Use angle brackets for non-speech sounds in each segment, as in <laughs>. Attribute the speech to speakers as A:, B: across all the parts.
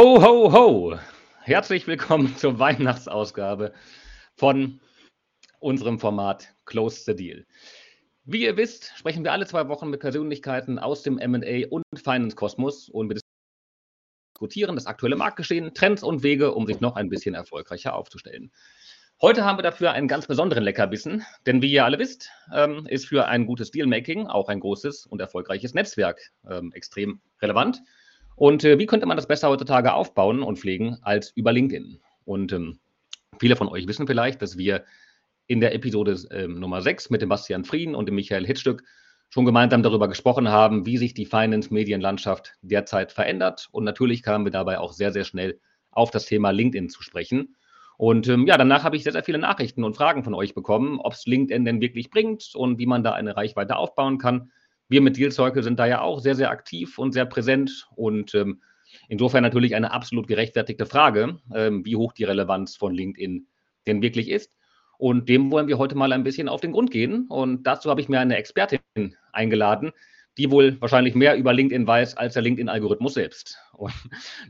A: Ho, ho, ho! Herzlich willkommen <laughs> zur Weihnachtsausgabe von unserem Format Close the Deal. Wie ihr wisst, sprechen wir alle zwei Wochen mit Persönlichkeiten aus dem MA und Finance-Kosmos und wir diskutieren das aktuelle Marktgeschehen, Trends und Wege, um sich noch ein bisschen erfolgreicher aufzustellen. Heute haben wir dafür einen ganz besonderen Leckerbissen, denn wie ihr alle wisst, ähm, ist für ein gutes Dealmaking auch ein großes und erfolgreiches Netzwerk ähm, extrem relevant. Und äh, wie könnte man das besser heutzutage aufbauen und pflegen als über LinkedIn? Und ähm, viele von euch wissen vielleicht, dass wir in der Episode ähm, Nummer 6 mit dem Bastian Frieden und dem Michael Hitzstück schon gemeinsam darüber gesprochen haben, wie sich die Finance-Medienlandschaft derzeit verändert. Und natürlich kamen wir dabei auch sehr, sehr schnell auf das Thema LinkedIn zu sprechen. Und ähm, ja, danach habe ich sehr, sehr viele Nachrichten und Fragen von euch bekommen, ob es LinkedIn denn wirklich bringt und wie man da eine Reichweite aufbauen kann. Wir mit Deal Circle sind da ja auch sehr, sehr aktiv und sehr präsent und ähm, insofern natürlich eine absolut gerechtfertigte Frage, ähm, wie hoch die Relevanz von LinkedIn denn wirklich ist. Und dem wollen wir heute mal ein bisschen auf den Grund gehen. Und dazu habe ich mir eine Expertin eingeladen, die wohl wahrscheinlich mehr über LinkedIn weiß als der LinkedIn-Algorithmus selbst. Und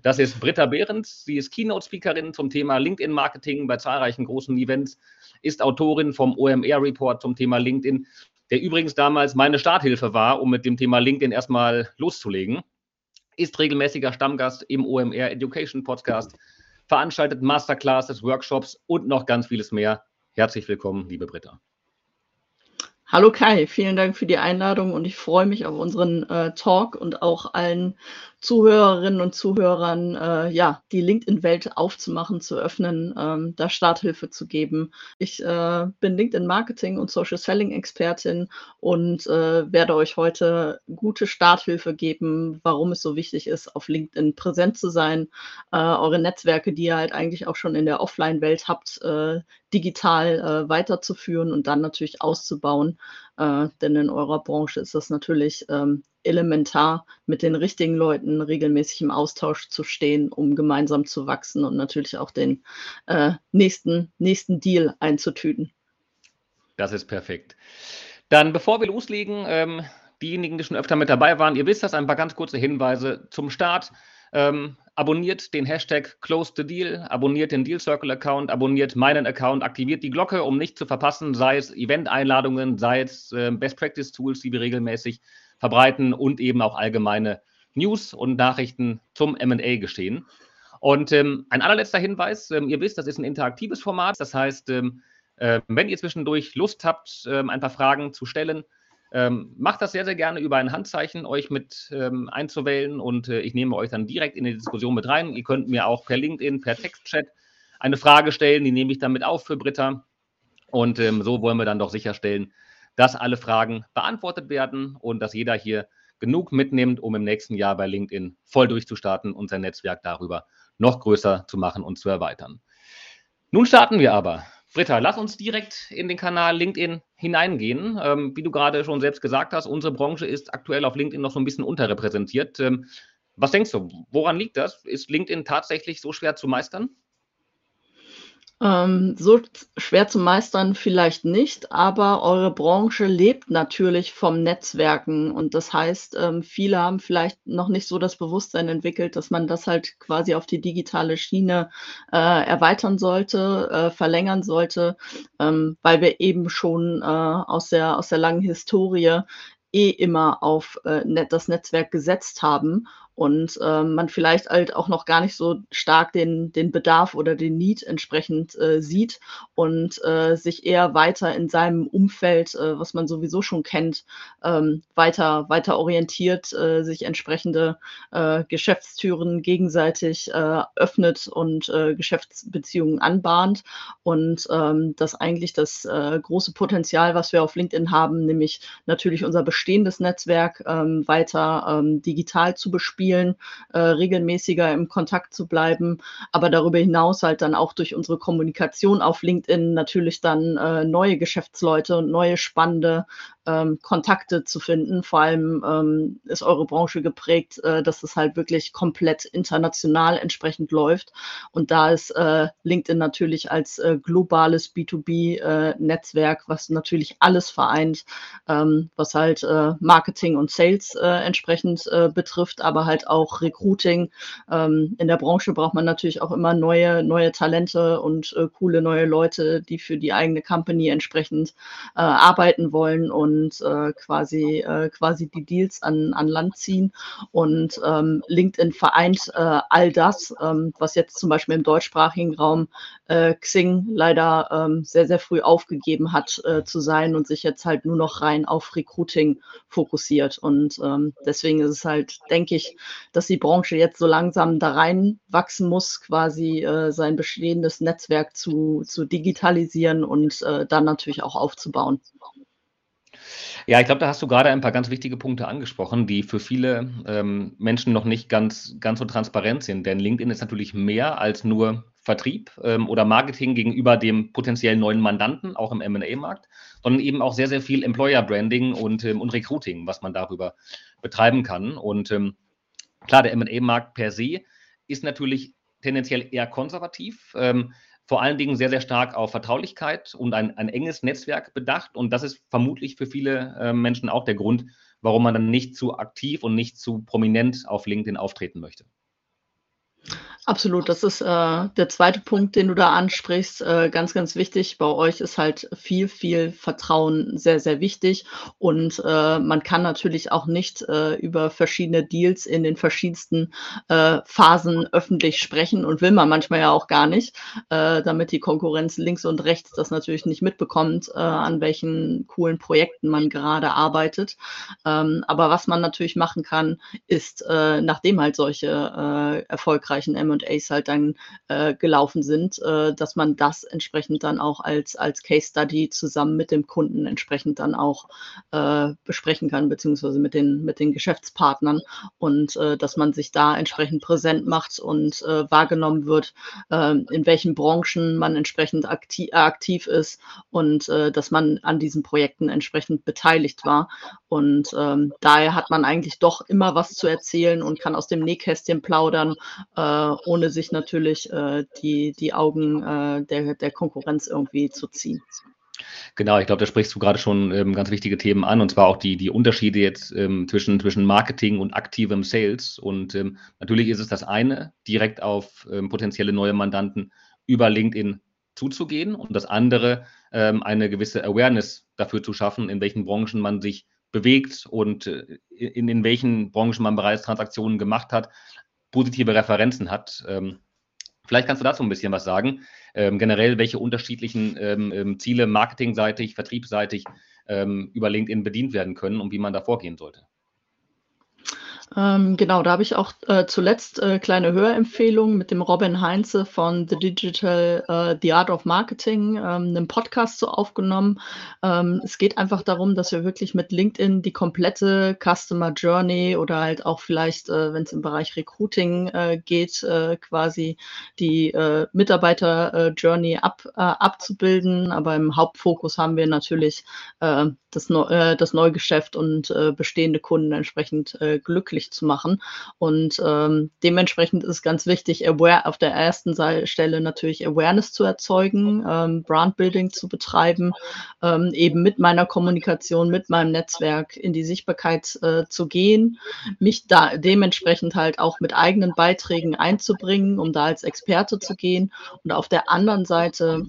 A: das ist Britta Behrens. Sie ist Keynote-Speakerin zum Thema LinkedIn-Marketing bei zahlreichen großen Events, ist Autorin vom OMR-Report zum Thema LinkedIn der übrigens damals meine Starthilfe war, um mit dem Thema LinkedIn erstmal loszulegen, ist regelmäßiger Stammgast im OMR Education Podcast, veranstaltet Masterclasses, Workshops und noch ganz vieles mehr. Herzlich willkommen, liebe Britta.
B: Hallo Kai, vielen Dank für die Einladung und ich freue mich auf unseren äh, Talk und auch allen Zuhörerinnen und Zuhörern, äh, ja, die LinkedIn-Welt aufzumachen, zu öffnen, ähm, da Starthilfe zu geben. Ich äh, bin LinkedIn-Marketing und Social Selling-Expertin und äh, werde euch heute gute Starthilfe geben, warum es so wichtig ist, auf LinkedIn präsent zu sein, äh, eure Netzwerke, die ihr halt eigentlich auch schon in der Offline-Welt habt, äh, digital äh, weiterzuführen und dann natürlich auszubauen. Äh, denn in eurer Branche ist das natürlich ähm, elementar, mit den richtigen Leuten regelmäßig im Austausch zu stehen, um gemeinsam zu wachsen und natürlich auch den äh, nächsten, nächsten Deal einzutüten.
A: Das ist perfekt. Dann, bevor wir loslegen, ähm, diejenigen, die schon öfter mit dabei waren, ihr wisst das, ein paar ganz kurze Hinweise zum Start. Ähm, abonniert den Hashtag Close the Deal, abonniert den Deal Circle Account, abonniert meinen Account, aktiviert die Glocke, um nicht zu verpassen, sei es Event-Einladungen, sei es äh, Best Practice Tools, die wir regelmäßig verbreiten und eben auch allgemeine News und Nachrichten zum MA-Geschehen. Und ähm, ein allerletzter Hinweis, ähm, ihr wisst, das ist ein interaktives Format, das heißt, ähm, äh, wenn ihr zwischendurch Lust habt, ähm, ein paar Fragen zu stellen, ähm, macht das sehr, sehr gerne über ein Handzeichen, euch mit ähm, einzuwählen und äh, ich nehme euch dann direkt in die Diskussion mit rein. Ihr könnt mir auch per LinkedIn, per Textchat eine Frage stellen, die nehme ich dann mit auf für Britta. Und so wollen wir dann doch sicherstellen, dass alle Fragen beantwortet werden und dass jeder hier genug mitnimmt, um im nächsten Jahr bei LinkedIn voll durchzustarten und sein Netzwerk darüber noch größer zu machen und zu erweitern. Nun starten wir aber. Britta, lass uns direkt in den Kanal LinkedIn hineingehen. Ähm, wie du gerade schon selbst gesagt hast, unsere Branche ist aktuell auf LinkedIn noch so ein bisschen unterrepräsentiert. Ähm, was denkst du, woran liegt das? Ist LinkedIn tatsächlich so schwer zu meistern?
B: Ähm, so schwer zu meistern vielleicht nicht, aber eure Branche lebt natürlich vom Netzwerken. Und das heißt, ähm, viele haben vielleicht noch nicht so das Bewusstsein entwickelt, dass man das halt quasi auf die digitale Schiene äh, erweitern sollte, äh, verlängern sollte, ähm, weil wir eben schon äh, aus der aus der langen Historie eh immer auf äh, das Netzwerk gesetzt haben und äh, man vielleicht halt auch noch gar nicht so stark den, den Bedarf oder den Need entsprechend äh, sieht und äh, sich eher weiter in seinem Umfeld, äh, was man sowieso schon kennt, ähm, weiter, weiter orientiert, äh, sich entsprechende äh, Geschäftstüren gegenseitig öffnet und Geschäftsbeziehungen anbahnt. Und ähm, das eigentlich das große Potenzial, was wir auf LinkedIn haben, nämlich natürlich unser bestehendes Netzwerk ähm, weiter ähm, digital zu bespielen spielen, äh, regelmäßiger im Kontakt zu bleiben, aber darüber hinaus halt dann auch durch unsere Kommunikation auf LinkedIn natürlich dann äh, neue Geschäftsleute und neue spannende ähm, Kontakte zu finden. Vor allem ähm, ist eure Branche geprägt, äh, dass es halt wirklich komplett international entsprechend läuft. Und da ist äh, LinkedIn natürlich als äh, globales B2B-Netzwerk, äh, was natürlich alles vereint, ähm, was halt äh, Marketing und Sales äh, entsprechend betrifft, aber halt auch Recruiting. Ähm, in der Branche braucht man natürlich auch immer neue, neue Talente und coole neue Leute, die für die eigene Company entsprechend arbeiten wollen und quasi, quasi die Deals an, an Land ziehen. Und ähm, LinkedIn vereint all das, ähm, was jetzt zum Beispiel im deutschsprachigen Raum äh, Xing leider ähm, sehr, sehr früh aufgegeben hat äh, zu sein und sich jetzt halt nur noch rein auf Recruiting fokussiert. Und ähm, deswegen ist es halt, denke ich, dass die Branche jetzt so langsam da reinwachsen muss, quasi äh, sein bestehendes Netzwerk zu, zu digitalisieren und äh, dann natürlich auch aufzubauen.
A: Ja, ich glaube, da hast du gerade ein paar ganz wichtige Punkte angesprochen, die für viele ähm, Menschen noch nicht ganz, ganz so transparent sind. Denn LinkedIn ist natürlich mehr als nur Vertrieb ähm, oder Marketing gegenüber dem potenziellen neuen Mandanten, auch im MA-Markt, sondern eben auch sehr, sehr viel Employer-Branding und, ähm, und Recruiting, was man darüber betreiben kann. Und ähm, klar, der MA-Markt per se ist natürlich tendenziell eher konservativ. Ähm, vor allen Dingen sehr, sehr stark auf Vertraulichkeit und ein, ein enges Netzwerk bedacht. Und das ist vermutlich für viele äh, Menschen auch der Grund, warum man dann nicht zu aktiv und nicht zu prominent auf LinkedIn auftreten möchte.
B: Absolut, das ist äh, der zweite Punkt, den du da ansprichst. Äh, ganz, ganz wichtig. Bei euch ist halt viel, viel Vertrauen sehr, sehr wichtig. Und äh, man kann natürlich auch nicht äh, über verschiedene Deals in den verschiedensten äh, Phasen öffentlich sprechen und will man manchmal ja auch gar nicht, äh, damit die Konkurrenz links und rechts das natürlich nicht mitbekommt, an welchen coolen Projekten man gerade arbeitet. Ähm, aber was man natürlich machen kann, ist, nachdem halt solche erfolgreichen M&As halt dann äh, gelaufen sind, äh, dass man das entsprechend dann auch als, als Case Study zusammen mit dem Kunden entsprechend dann auch äh, besprechen kann, beziehungsweise mit den, mit den Geschäftspartnern und äh, dass man sich da entsprechend präsent macht und äh, wahrgenommen wird, äh, in welchen Branchen man entsprechend aktiv, aktiv ist und dass man an diesen Projekten entsprechend beteiligt war. Und ähm, daher hat man eigentlich doch immer was zu erzählen und kann aus dem Nähkästchen plaudern, äh, ohne sich natürlich äh, die, die Augen äh, der, der Konkurrenz irgendwie zu ziehen.
A: Genau, ich glaube, da sprichst du gerade schon ähm, ganz wichtige Themen an, und zwar auch die, die Unterschiede jetzt ähm, zwischen, zwischen Marketing und aktivem Sales. Und ähm, natürlich ist es das eine, direkt auf ähm, potenzielle neue Mandanten über LinkedIn zuzugehen und das andere, ähm, eine gewisse Awareness dafür zu schaffen, in welchen Branchen man sich bewegt und äh, in, in welchen Branchen man bereits Transaktionen gemacht hat, positive Referenzen hat. Ähm, vielleicht kannst du dazu ein bisschen was sagen. Ähm, generell, welche unterschiedlichen ähm, Ziele marketingseitig, vertriebsseitig ähm, über LinkedIn bedient werden können und wie man da vorgehen sollte.
B: Ähm, genau, da habe ich auch äh, zuletzt äh, kleine Hörempfehlungen mit dem Robin Heinze von The Digital äh, The Art of Marketing, ähm, einen Podcast so aufgenommen. Ähm, es geht einfach darum, dass wir wirklich mit LinkedIn die komplette Customer Journey oder halt auch vielleicht, äh, wenn es im Bereich Recruiting äh, geht, äh, quasi die Mitarbeiter Journey ab, abzubilden. Aber im Hauptfokus haben wir natürlich das, äh, das Neugeschäft und bestehende Kunden entsprechend äh, glücklich zu machen. Und ähm, dementsprechend ist ganz wichtig, aware auf der ersten Stelle natürlich Awareness zu erzeugen, ähm, Brandbuilding zu betreiben, ähm, eben mit meiner Kommunikation, mit meinem Netzwerk in die Sichtbarkeit äh, zu gehen, mich da dementsprechend halt auch mit eigenen Beiträgen einzubringen, um da als Experte zu gehen. Und auf der anderen Seite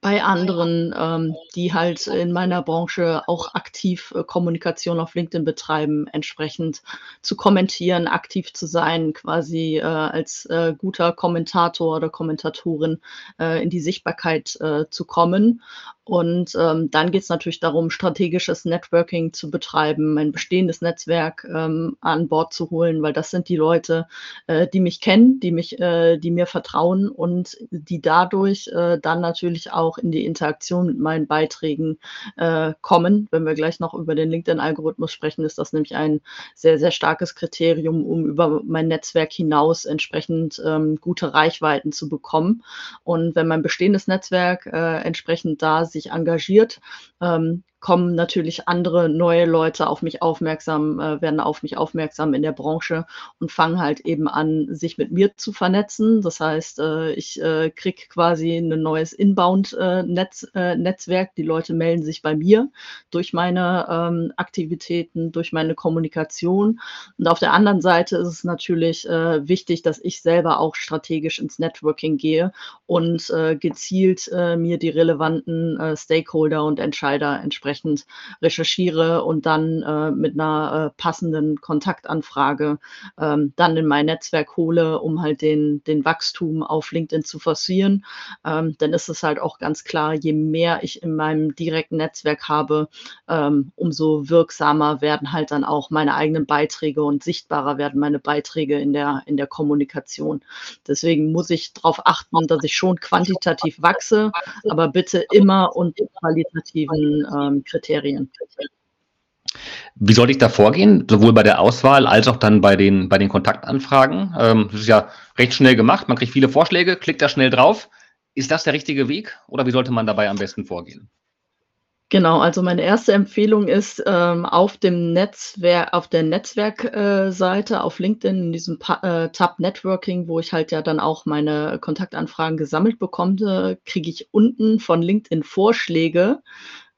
B: bei anderen, ähm, die halt in meiner Branche auch aktiv äh, Kommunikation auf LinkedIn betreiben, entsprechend zu kommentieren, aktiv zu sein, quasi äh, als äh, guter Kommentator oder Kommentatorin äh, in die Sichtbarkeit äh, zu kommen und ähm, dann geht es natürlich darum, strategisches Networking zu betreiben, ein bestehendes Netzwerk ähm, an Bord zu holen, weil das sind die Leute, äh, die mich kennen, die mich, äh, die mir vertrauen und die dadurch äh, dann natürlich auch in die Interaktion mit meinen Beiträgen äh, kommen. Wenn wir gleich noch über den LinkedIn-Algorithmus sprechen, ist das nämlich ein sehr, sehr starkes Kriterium, um über mein Netzwerk hinaus entsprechend ähm, gute Reichweiten zu bekommen. Und wenn mein bestehendes Netzwerk äh, entsprechend da sich engagiert, ähm, kommen natürlich andere neue Leute auf mich aufmerksam, äh, werden auf mich aufmerksam in der Branche und fangen halt eben an, sich mit mir zu vernetzen. Das heißt, äh, ich äh, kriege quasi ein neues Inbound-Netzwerk. Äh, Die Leute melden sich bei mir durch meine ähm, Aktivitäten, durch meine Kommunikation. Und auf der anderen Seite ist es natürlich äh, wichtig, dass ich selber auch strategisch ins Networking gehe und äh, gezielt äh, mir die relevanten äh, Stakeholder und Entscheider entsprechend recherchiere und dann äh, mit einer äh, passenden Kontaktanfrage ähm, dann in mein Netzwerk hole, um halt den, den Wachstum auf LinkedIn zu forcieren. Ähm, dann ist es halt auch ganz klar, je mehr ich in meinem direkten Netzwerk habe, ähm, umso wirksamer werden halt dann auch meine eigenen Beiträge und sichtbarer werden meine Beiträge in der, in der Kommunikation. Deswegen muss ich darauf achten, dass ich schon quantitativ wachse, aber bitte immer unter qualitativen ähm, Kriterien.
A: Wie soll ich da vorgehen, sowohl bei der Auswahl als auch dann bei den, bei den Kontaktanfragen? Ähm, das ist ja recht schnell gemacht, man kriegt viele Vorschläge, klickt da schnell drauf. Ist das der richtige Weg oder wie sollte man dabei am besten vorgehen?
B: Genau, also meine erste Empfehlung ist, ähm, auf dem Netzwerk auf der Netzwerkseite auf LinkedIn in diesem Pa äh, Tab Networking, wo ich halt ja dann auch meine Kontaktanfragen gesammelt bekomme, kriege ich unten von LinkedIn Vorschläge,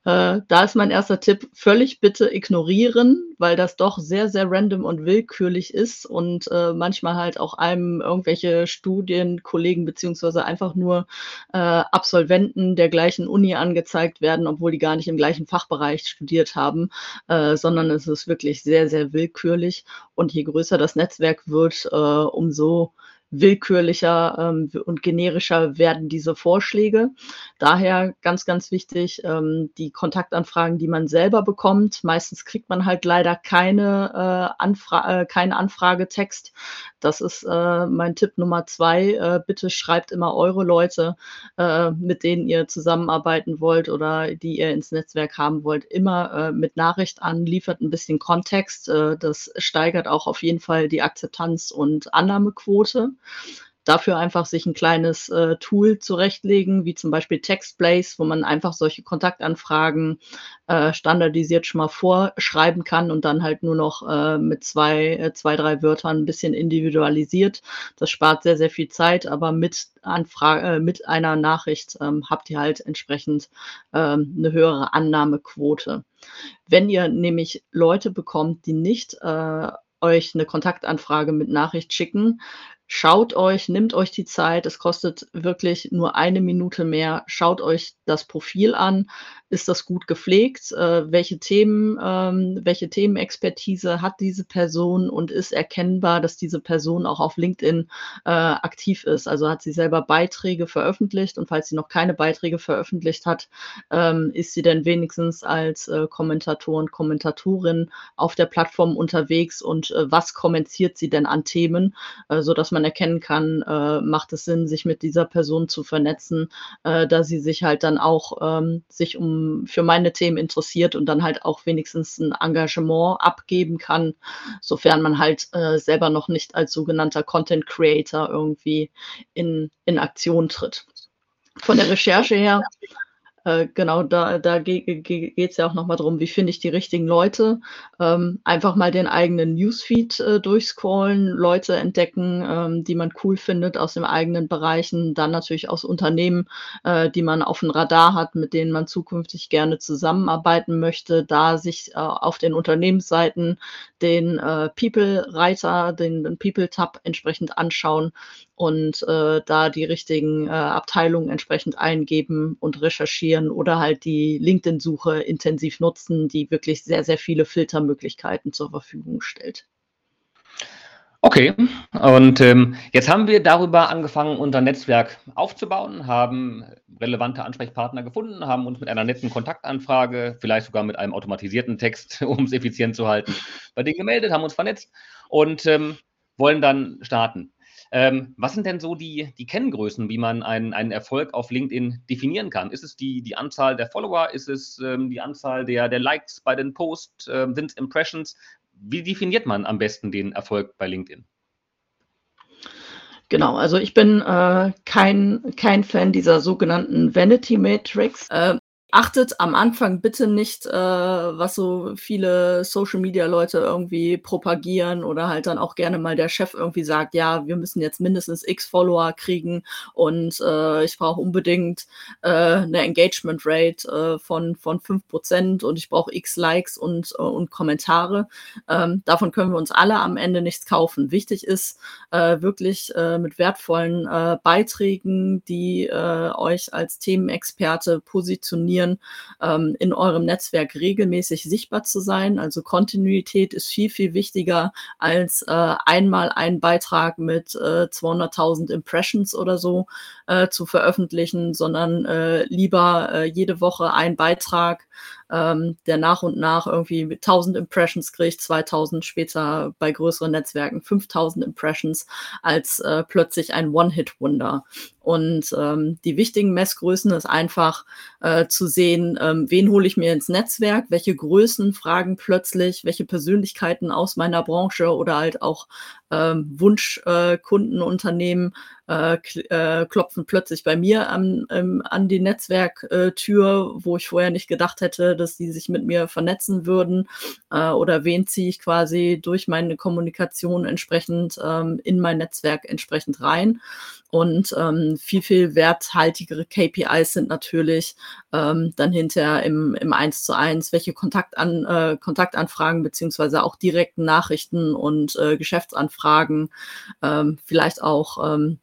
B: äh, da ist mein erster Tipp, völlig bitte ignorieren, weil das doch sehr, sehr random und willkürlich ist und äh, manchmal halt auch einem irgendwelche Studienkollegen beziehungsweise einfach nur äh, Absolventen der gleichen Uni angezeigt werden, obwohl die gar nicht im gleichen Fachbereich studiert haben, äh, sondern es ist wirklich sehr, sehr willkürlich. Und je größer das Netzwerk wird, äh, umso willkürlicher ähm, und generischer werden diese Vorschläge. Daher ganz, ganz wichtig, ähm, die Kontaktanfragen, die man selber bekommt. Meistens kriegt man halt leider keine, äh, Anfra äh, keinen Anfragetext. Das ist äh, mein Tipp Nummer zwei. Äh, bitte schreibt immer eure Leute, äh, mit denen ihr zusammenarbeiten wollt oder die ihr ins Netzwerk haben wollt, immer äh, mit Nachricht an, liefert ein bisschen Kontext. Äh, das steigert auch auf jeden Fall die Akzeptanz und Annahmequote. Dafür einfach sich ein kleines äh, Tool zurechtlegen, wie zum Beispiel TextBlaze, wo man einfach solche Kontaktanfragen äh, standardisiert schon mal vorschreiben kann und dann halt nur noch äh, mit zwei, äh, zwei, drei Wörtern ein bisschen individualisiert. Das spart sehr, sehr viel Zeit, aber mit, Anfrage, äh, mit einer Nachricht ähm, habt ihr halt entsprechend ähm, eine höhere Annahmequote. Wenn ihr nämlich Leute bekommt, die nicht äh, euch eine Kontaktanfrage mit Nachricht schicken, Schaut euch, nehmt euch die Zeit, es kostet wirklich nur eine Minute mehr. Schaut euch das Profil an. Ist das gut gepflegt? Äh, welche Themen, ähm, welche Themenexpertise hat diese Person und ist erkennbar, dass diese Person auch auf LinkedIn äh, aktiv ist? Also hat sie selber Beiträge veröffentlicht und falls sie noch keine Beiträge veröffentlicht hat, ähm, ist sie denn wenigstens als äh, Kommentatorin, Kommentatorin auf der Plattform unterwegs und äh, was kommentiert sie denn an Themen, äh, sodass man erkennen kann, äh, macht es Sinn, sich mit dieser Person zu vernetzen, äh, da sie sich halt dann auch ähm, sich um für meine Themen interessiert und dann halt auch wenigstens ein Engagement abgeben kann, sofern man halt äh, selber noch nicht als sogenannter Content Creator irgendwie in, in Aktion tritt. Von der Recherche her äh, genau, da, da geht es ja auch nochmal darum, wie finde ich die richtigen Leute. Ähm, einfach mal den eigenen Newsfeed äh, durchscrollen, Leute entdecken, ähm, die man cool findet aus den eigenen Bereichen, dann natürlich aus Unternehmen, äh, die man auf dem Radar hat, mit denen man zukünftig gerne zusammenarbeiten möchte, da sich äh, auf den Unternehmensseiten den äh, People-Reiter, den, den People-Tab entsprechend anschauen und äh, da die richtigen äh, Abteilungen entsprechend eingeben und recherchieren oder halt die LinkedIn-Suche intensiv nutzen, die wirklich sehr, sehr viele Filtermöglichkeiten zur Verfügung stellt.
A: Okay, und ähm, jetzt haben wir darüber angefangen, unser Netzwerk aufzubauen, haben relevante Ansprechpartner gefunden, haben uns mit einer netten Kontaktanfrage, vielleicht sogar mit einem automatisierten Text, <laughs> um es effizient zu halten, bei denen gemeldet, haben uns vernetzt und ähm, wollen dann starten. Ähm, was sind denn so die, die Kenngrößen, wie man einen, einen Erfolg auf LinkedIn definieren kann? Ist es die, die Anzahl der Follower? Ist es ähm, die Anzahl der, der Likes bei den Posts? Ähm, sind es Impressions? Wie definiert man am besten den Erfolg bei LinkedIn?
B: Genau, also ich bin äh, kein, kein Fan dieser sogenannten Vanity Matrix. Äh, achtet am Anfang bitte nicht, äh, was so viele Social-Media-Leute irgendwie propagieren oder halt dann auch gerne mal der Chef irgendwie sagt, ja, wir müssen jetzt mindestens X Follower kriegen und äh, ich brauche unbedingt äh, eine Engagement Rate äh, von, von 5% und ich brauche X Likes und, äh, und Kommentare. Ähm, davon können wir uns alle am Ende nichts kaufen. Wichtig ist äh, wirklich mit wertvollen Beiträgen, die euch als Themenexperte positionieren, trainieren, ähm, in eurem Netzwerk regelmäßig sichtbar zu sein. Also Kontinuität ist viel, viel wichtiger als äh, einmal einen Beitrag mit äh, 200.000 Impressions oder so äh, zu veröffentlichen, sondern äh, lieber äh, jede Woche ein Beitrag, ähm, der nach und nach irgendwie 1000 Impressions kriegt, 2000 später bei größeren Netzwerken 5000 Impressions, als äh, plötzlich ein One-Hit-Wonder. Und ähm, die wichtigen Messgrößen ist einfach äh, zu sehen, ähm, wen hole ich mir ins Netzwerk, welche Größen fragen plötzlich, welche Persönlichkeiten aus meiner Branche oder halt auch ähm, Wunschkundenunternehmen äh, äh, klopfen plötzlich bei mir an, ähm, an die Netzwerktür, wo ich vorher nicht gedacht hätte, dass die sich mit mir vernetzen würden. Äh, oder wen ziehe ich quasi durch meine Kommunikation entsprechend ähm, in mein Netzwerk entsprechend rein. Und ähm, viel, viel werthaltigere KPIs sind natürlich ähm, dann hinterher im, im 1 zu 1, welche Kontaktan, äh, Kontaktanfragen beziehungsweise auch direkten Nachrichten und äh, Geschäftsanfragen, ähm, vielleicht auch ähm,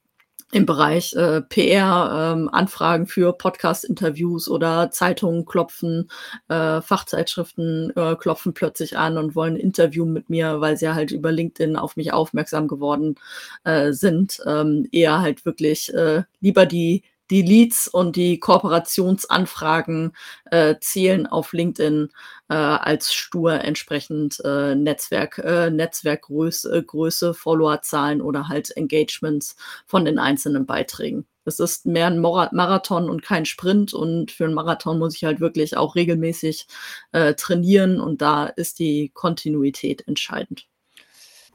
B: im Bereich äh, PR, ähm, Anfragen für Podcast-Interviews oder Zeitungen klopfen, äh, Fachzeitschriften äh, klopfen plötzlich an und wollen ein Interview mit mir, weil sie halt über LinkedIn auf mich aufmerksam geworden äh, sind. Ähm, eher halt wirklich äh, lieber die die Leads und die Kooperationsanfragen äh, zählen auf LinkedIn äh, als stur entsprechend äh, Netzwerk, äh, Netzwerkgröße, Größe, Followerzahlen oder halt Engagements von den einzelnen Beiträgen. Es ist mehr ein Marathon und kein Sprint und für einen Marathon muss ich halt wirklich auch regelmäßig äh, trainieren und da ist die Kontinuität entscheidend.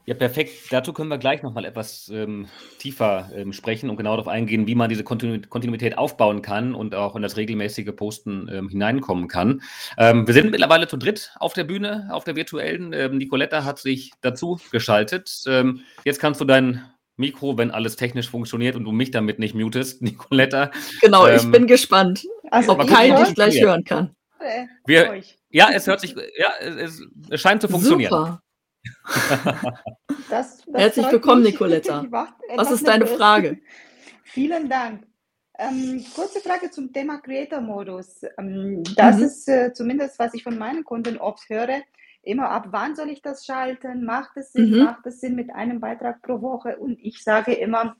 A: Ja, perfekt. Dazu können wir gleich nochmal etwas ähm, tiefer ähm, sprechen und genau darauf eingehen, wie man diese Kontinu Kontinuität aufbauen kann und auch in das regelmäßige Posten ähm, hineinkommen kann. Ähm, wir sind mittlerweile zu dritt auf der Bühne, auf der virtuellen. Ähm, Nicoletta hat sich dazu geschaltet. Ähm, jetzt kannst du dein Mikro, wenn alles technisch funktioniert und du mich damit nicht mutest, <laughs> Nicoletta.
B: Genau, ich bin gespannt, also, ob Kai dich gleich hören kann.
A: Wir, ja, es hört sich, ja, es, es scheint zu funktionieren. Super.
B: Das, das Herzlich willkommen. Nicoletta. <laughs> Was ist deine Frage?
C: Vielen Dank. Ähm, kurze Frage zum Thema Creator-Modus. Ähm, das mhm. ist äh, zumindest, was ich von meinen Kunden oft höre. Immer ab wann soll ich das schalten? Macht es Sinn? Mhm. Macht es Sinn mit einem Beitrag pro Woche? Und ich sage immer,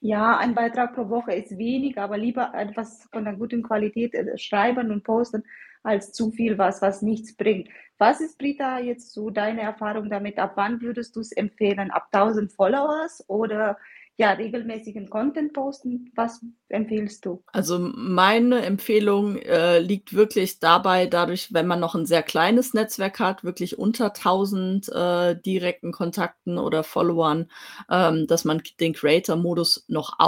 C: ja, ein Beitrag pro Woche ist wenig, aber lieber etwas von einer guten Qualität äh, schreiben und posten, als zu viel was, was nichts bringt. Was ist, Britta, jetzt so deine Erfahrung damit? Ab wann würdest du es empfehlen? Ab 1000 Followers oder ja, regelmäßigen Content posten. Was empfiehlst du?
B: Also meine Empfehlung äh, liegt wirklich dabei, dadurch, wenn man noch ein sehr kleines Netzwerk hat, wirklich unter 1000 äh, direkten Kontakten oder Followern, ähm, dass man den Creator-Modus noch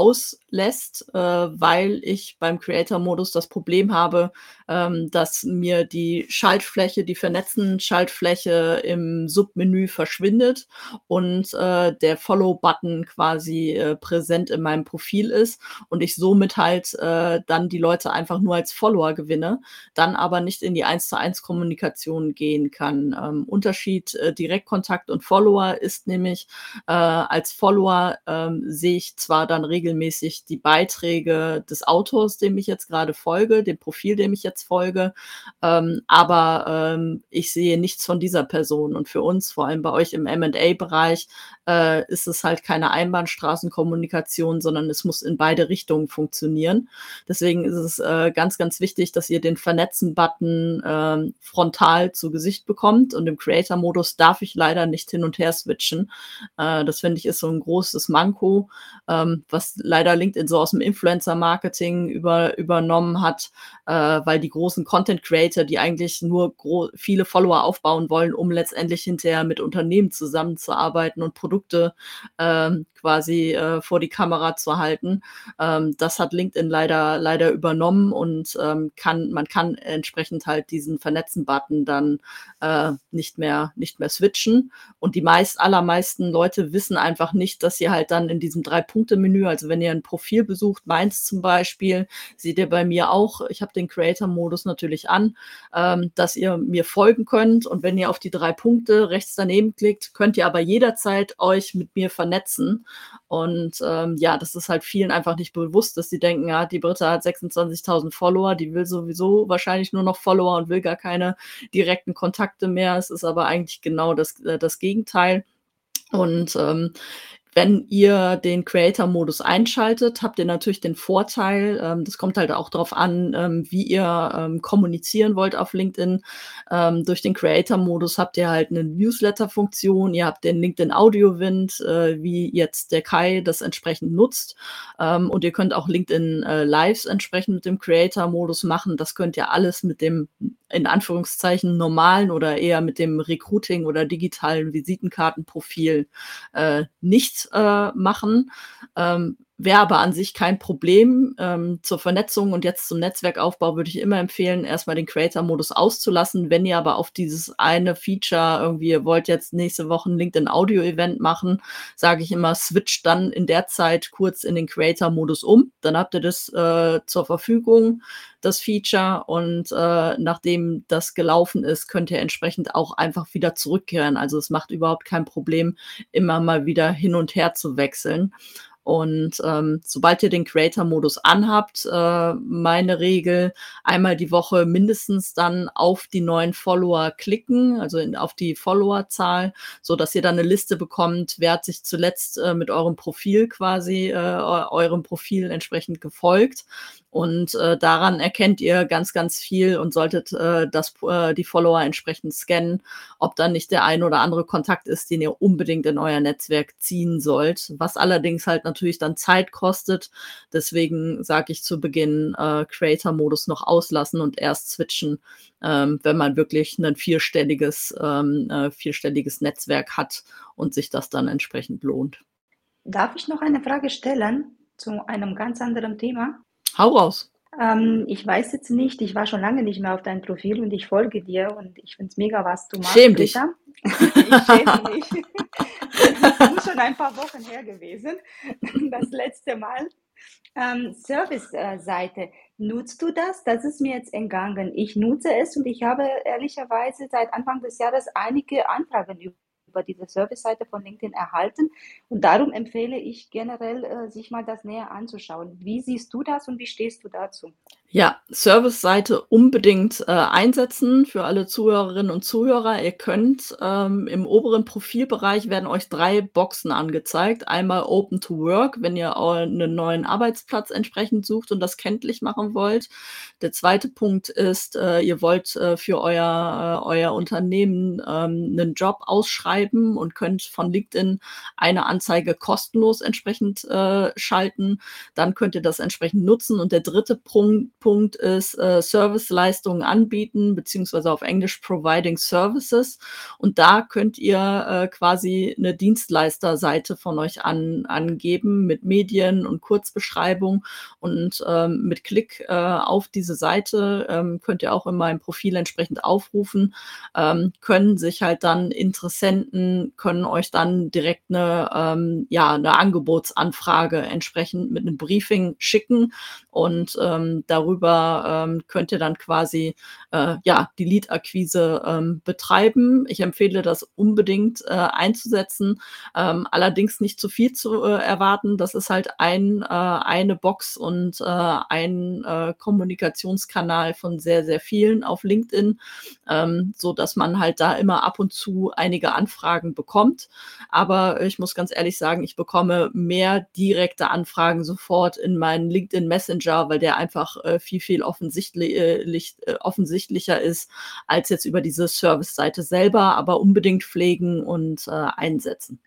B: auslässt, äh, weil ich beim Creator-Modus das Problem habe, ähm, dass mir die Schaltfläche, die vernetzten Schaltfläche im Submenü verschwindet und äh, der Follow-Button quasi äh, präsent in meinem Profil ist und ich somit halt äh, dann die Leute einfach nur als Follower gewinne, dann aber nicht in die 1 zu 1 Kommunikation gehen kann. Ähm, Unterschied äh, Direktkontakt und Follower ist nämlich, äh, als Follower ähm, sehe ich zwar dann regelmäßig die Beiträge des Autors, dem ich jetzt gerade folge, dem Profil, dem ich jetzt folge, ähm, aber ähm, ich sehe nichts von dieser Person. Und für uns, vor allem bei euch im MA-Bereich, äh, ist es halt keine Einbahnstraßenkommunikation, sondern es muss in beide Richtungen funktionieren. Deswegen ist es äh, ganz, ganz wichtig, dass ihr den Vernetzen-Button äh, frontal zu Gesicht bekommt. Und im Creator-Modus darf ich leider nicht hin und her switchen. Äh, das finde ich ist so ein großes Manko, ähm, was leider LinkedIn so aus dem Influencer-Marketing über, übernommen hat, äh, weil die großen Content-Creator, die eigentlich nur viele Follower aufbauen wollen, um letztendlich hinterher mit Unternehmen zusammenzuarbeiten und Produkte ähm, quasi äh, vor die Kamera zu halten. Ähm, das hat LinkedIn leider, leider übernommen und ähm, kann, man kann entsprechend halt diesen Vernetzen-Button dann äh, nicht mehr, nicht mehr switchen. Und die meist, allermeisten Leute wissen einfach nicht, dass sie halt dann in diesem Drei-Punkte-Menü, also wenn ihr ein Profil besucht, meins zum Beispiel, seht ihr bei mir auch, ich habe den Creator-Modus natürlich an, ähm, dass ihr mir folgen könnt und wenn ihr auf die drei Punkte rechts daneben klickt, könnt ihr aber jederzeit euch mit mir vernetzen. Und ähm, ja, das ist halt vielen einfach nicht bewusst, dass sie denken, ja, die Britta hat 26.000 Follower, die will sowieso wahrscheinlich nur noch Follower und will gar keine direkten Kontakte mehr. Es ist aber eigentlich genau das, äh, das Gegenteil. Und ähm, wenn ihr den Creator-Modus einschaltet, habt ihr natürlich den Vorteil, ähm, das kommt halt auch darauf an, ähm, wie ihr ähm, kommunizieren wollt auf LinkedIn. Ähm, durch den Creator-Modus habt ihr halt eine Newsletter-Funktion, ihr habt den LinkedIn Audio-Wind, äh, wie jetzt der Kai das entsprechend nutzt. Ähm, und ihr könnt auch LinkedIn äh, Lives entsprechend mit dem Creator-Modus machen. Das könnt ihr alles mit dem in Anführungszeichen normalen oder eher mit dem Recruiting oder digitalen Visitenkartenprofil äh, nicht äh, machen. Ähm, Wäre aber an sich kein Problem. Ähm, zur Vernetzung und jetzt zum Netzwerkaufbau würde ich immer empfehlen, erstmal den Creator-Modus auszulassen. Wenn ihr aber auf dieses eine Feature irgendwie, ihr wollt jetzt nächste Woche ein LinkedIn-Audio-Event machen, sage ich immer, switch dann in der Zeit kurz in den Creator-Modus um. Dann habt ihr das äh, zur Verfügung, das Feature. Und äh, nachdem das gelaufen ist, könnt ihr entsprechend auch einfach wieder zurückkehren. Also es macht überhaupt kein Problem, immer mal wieder hin und her zu wechseln. Und ähm, sobald ihr den Creator-Modus anhabt, äh, meine Regel, einmal die Woche mindestens dann auf die neuen Follower klicken, also in, auf die Followerzahl, so dass ihr dann eine Liste bekommt, wer hat sich zuletzt äh, mit eurem Profil quasi, äh, eurem Profil entsprechend gefolgt. Und äh, daran erkennt ihr ganz, ganz viel und solltet äh, das, äh, die Follower entsprechend scannen, ob dann nicht der ein oder andere Kontakt ist, den ihr unbedingt in euer Netzwerk ziehen sollt, was allerdings halt natürlich dann Zeit kostet. Deswegen sage ich zu Beginn äh, Creator-Modus noch auslassen und erst switchen, ähm, wenn man wirklich ein vierstelliges, ähm, äh, vierstelliges Netzwerk hat und sich das dann entsprechend lohnt.
C: Darf ich noch eine Frage stellen zu einem ganz anderen Thema?
B: Hau raus.
C: Ähm, ich weiß jetzt nicht, ich war schon lange nicht mehr auf deinem Profil und ich folge dir und ich finde es mega, was du machst.
B: Schäm dich.
C: ich schäme mich. das ist schon ein paar Wochen her gewesen, das letzte Mal. Ähm, Service-Seite, nutzt du das? Das ist mir jetzt entgangen. Ich nutze es und ich habe ehrlicherweise seit Anfang des Jahres einige Anfragen über diese Service-Seite von LinkedIn erhalten. Und darum empfehle ich generell, äh, sich mal das näher anzuschauen. Wie siehst du das und wie stehst du dazu?
B: Ja, Service-Seite unbedingt äh, einsetzen für alle Zuhörerinnen und Zuhörer. Ihr könnt ähm, im oberen Profilbereich werden euch drei Boxen angezeigt. Einmal Open to Work, wenn ihr einen neuen Arbeitsplatz entsprechend sucht und das kenntlich machen wollt. Der zweite Punkt ist, äh, ihr wollt äh, für euer, äh, euer Unternehmen ähm, einen Job ausschreiben und könnt von LinkedIn eine Anzeige kostenlos entsprechend äh, schalten. Dann könnt ihr das entsprechend nutzen. Und der dritte Punkt, Punkt ist äh, Serviceleistungen anbieten, beziehungsweise auf Englisch Providing Services. Und da könnt ihr äh, quasi eine Dienstleisterseite von euch an, angeben mit Medien und Kurzbeschreibung. Und ähm, mit Klick äh, auf diese Seite ähm, könnt ihr auch in meinem Profil entsprechend aufrufen, ähm, können sich halt dann Interessenten, können euch dann direkt eine, ähm, ja, eine Angebotsanfrage entsprechend mit einem Briefing schicken und ähm, darüber darüber ähm, könnt ihr dann quasi äh, ja, die Lead-Akquise ähm, betreiben. Ich empfehle das unbedingt äh, einzusetzen, ähm, allerdings nicht zu viel zu äh, erwarten. Das ist halt ein, äh, eine Box und äh, ein äh, Kommunikationskanal von sehr, sehr vielen auf LinkedIn, ähm, so dass man halt da immer ab und zu einige Anfragen bekommt. Aber ich muss ganz ehrlich sagen, ich bekomme mehr direkte Anfragen sofort in meinen LinkedIn Messenger, weil der einfach äh, viel, viel offensichtlich, äh, offensichtlicher ist als jetzt über diese Service-Seite selber, aber unbedingt pflegen und äh, einsetzen.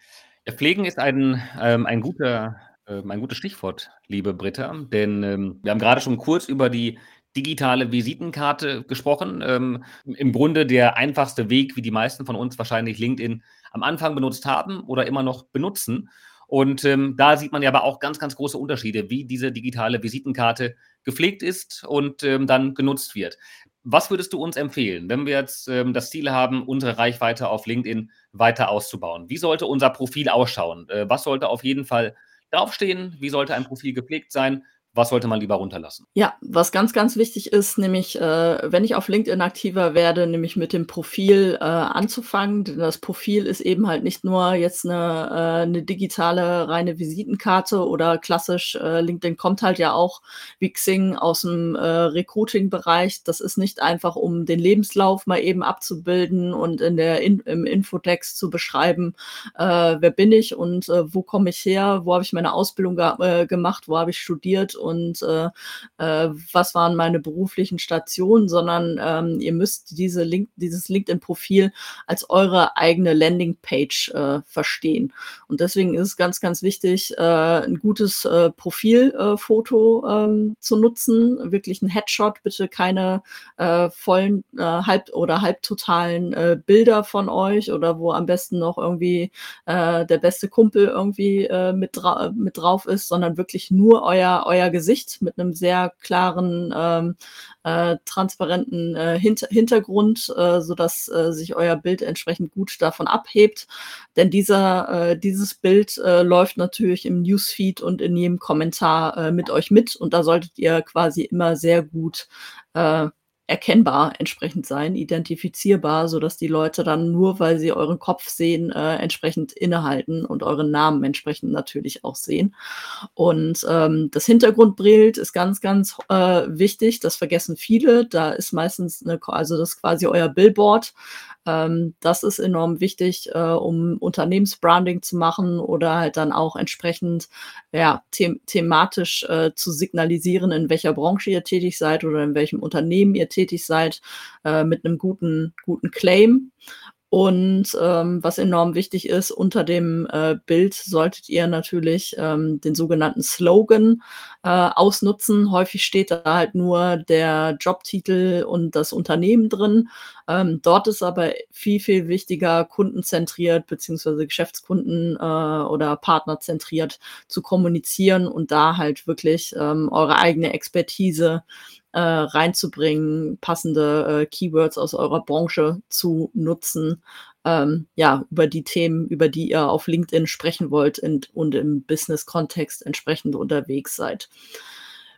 A: Ja, pflegen ist ein, ähm, ein, guter, äh, ein gutes Stichwort, liebe Britta, denn ähm, wir haben gerade schon kurz über die digitale Visitenkarte gesprochen. Ähm, Im Grunde der einfachste Weg, wie die meisten von uns wahrscheinlich LinkedIn am Anfang benutzt haben oder immer noch benutzen. Und ähm, da sieht man ja aber auch ganz, ganz große Unterschiede, wie diese digitale Visitenkarte gepflegt ist und ähm, dann genutzt wird. Was würdest du uns empfehlen, wenn wir jetzt ähm, das Ziel haben, unsere Reichweite auf LinkedIn weiter auszubauen? Wie sollte unser Profil ausschauen? Äh, was sollte auf jeden Fall draufstehen? Wie sollte ein Profil gepflegt sein? Was sollte man lieber runterlassen?
B: Ja, was ganz, ganz wichtig ist, nämlich, äh, wenn ich auf LinkedIn aktiver werde, nämlich mit dem Profil äh, anzufangen. Denn das Profil ist eben halt nicht nur jetzt eine, äh, eine digitale reine Visitenkarte oder klassisch, äh, LinkedIn kommt halt ja auch wie Xing aus dem äh, Recruiting-Bereich. Das ist nicht einfach, um den Lebenslauf mal eben abzubilden und in der in, im Infotext zu beschreiben, äh, wer bin ich und wo komme ich her, wo habe ich meine Ausbildung ge gemacht, wo habe ich studiert und äh, äh, was waren meine beruflichen Stationen, sondern ähm, ihr müsst diese Link, dieses LinkedIn-Profil als eure eigene Landingpage äh, verstehen. Und deswegen ist es ganz, ganz wichtig, äh, ein gutes äh, Profilfoto ähm, zu nutzen, wirklich ein Headshot, bitte keine äh, vollen äh, halb oder halbtotalen äh, Bilder von euch oder wo am besten noch irgendwie äh, der beste Kumpel irgendwie äh, mit, dra mit drauf ist, sondern wirklich nur euer, euer Gesicht mit einem sehr klaren, ähm, äh, transparenten äh, Hinter Hintergrund, äh, sodass äh, sich euer Bild entsprechend gut davon abhebt. Denn dieser, äh, dieses Bild äh, läuft natürlich im Newsfeed und in jedem Kommentar äh, mit euch mit und da solltet ihr quasi immer sehr gut äh, erkennbar entsprechend sein, identifizierbar, so dass die Leute dann nur, weil sie euren Kopf sehen, äh, entsprechend innehalten und euren Namen entsprechend natürlich auch sehen. Und ähm, das Hintergrundbild ist ganz, ganz äh, wichtig. Das vergessen viele. Da ist meistens eine, also das ist quasi euer Billboard. Ähm, das ist enorm wichtig, äh, um Unternehmensbranding zu machen oder halt dann auch entsprechend ja, them thematisch äh, zu signalisieren, in welcher Branche ihr tätig seid oder in welchem Unternehmen ihr tätig seid, äh, mit einem guten, guten Claim. Und ähm, was enorm wichtig ist, unter dem äh, Bild solltet ihr natürlich ähm, den sogenannten Slogan äh, ausnutzen. Häufig steht da halt nur der Jobtitel und das Unternehmen drin. Ähm, dort ist aber viel, viel wichtiger, kundenzentriert beziehungsweise Geschäftskunden äh, oder partnerzentriert zu kommunizieren und da halt wirklich ähm, eure eigene Expertise äh, reinzubringen, passende äh, Keywords aus eurer Branche zu nutzen, ähm, ja, über die Themen, über die ihr auf LinkedIn sprechen wollt und, und im Business-Kontext entsprechend unterwegs seid.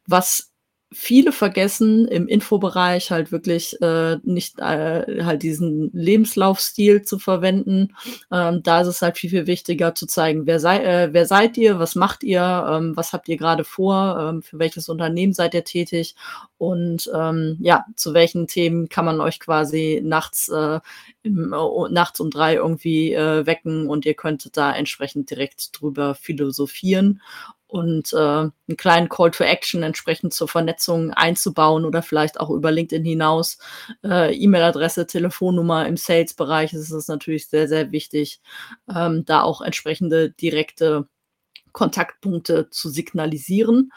B: Was viele vergessen im Infobereich halt wirklich äh, nicht äh, halt diesen Lebenslaufstil zu verwenden. Ähm, da ist es halt viel, viel wichtiger zu zeigen, wer, sei, äh, wer seid ihr, was macht ihr, ähm, was habt ihr gerade vor, ähm, für welches Unternehmen seid ihr tätig und ähm, ja, zu welchen Themen kann man euch quasi nachts, äh, im, uh, nachts um drei irgendwie äh, wecken und ihr könntet da entsprechend direkt drüber philosophieren und äh, einen kleinen Call to Action entsprechend zur Vernetzung einzubauen oder vielleicht auch über LinkedIn hinaus. Äh, E-Mail-Adresse, Telefonnummer im Sales-Bereich ist es natürlich sehr, sehr wichtig, ähm, da auch entsprechende direkte Kontaktpunkte zu signalisieren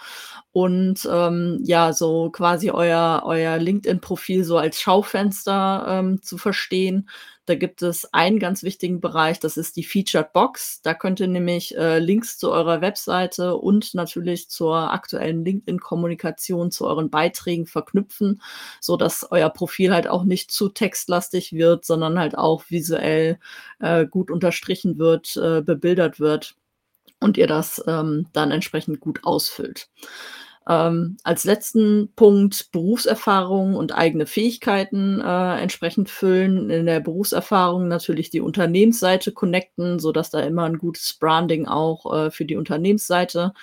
B: und ähm, ja, so quasi euer, euer LinkedIn-Profil so als Schaufenster ähm, zu verstehen. Da gibt es einen ganz wichtigen Bereich, das ist die Featured Box. Da könnt ihr nämlich äh, Links zu eurer Webseite und natürlich zur aktuellen LinkedIn-Kommunikation, zu euren Beiträgen verknüpfen, so dass euer Profil halt auch nicht zu textlastig wird, sondern halt auch visuell äh, gut unterstrichen wird, äh, bebildert wird und ihr das ähm, dann entsprechend gut ausfüllt. Ähm, als letzten Punkt Berufserfahrung und eigene Fähigkeiten äh, entsprechend füllen. In der Berufserfahrung natürlich die Unternehmensseite connecten, sodass da immer ein gutes Branding auch äh, für die Unternehmensseite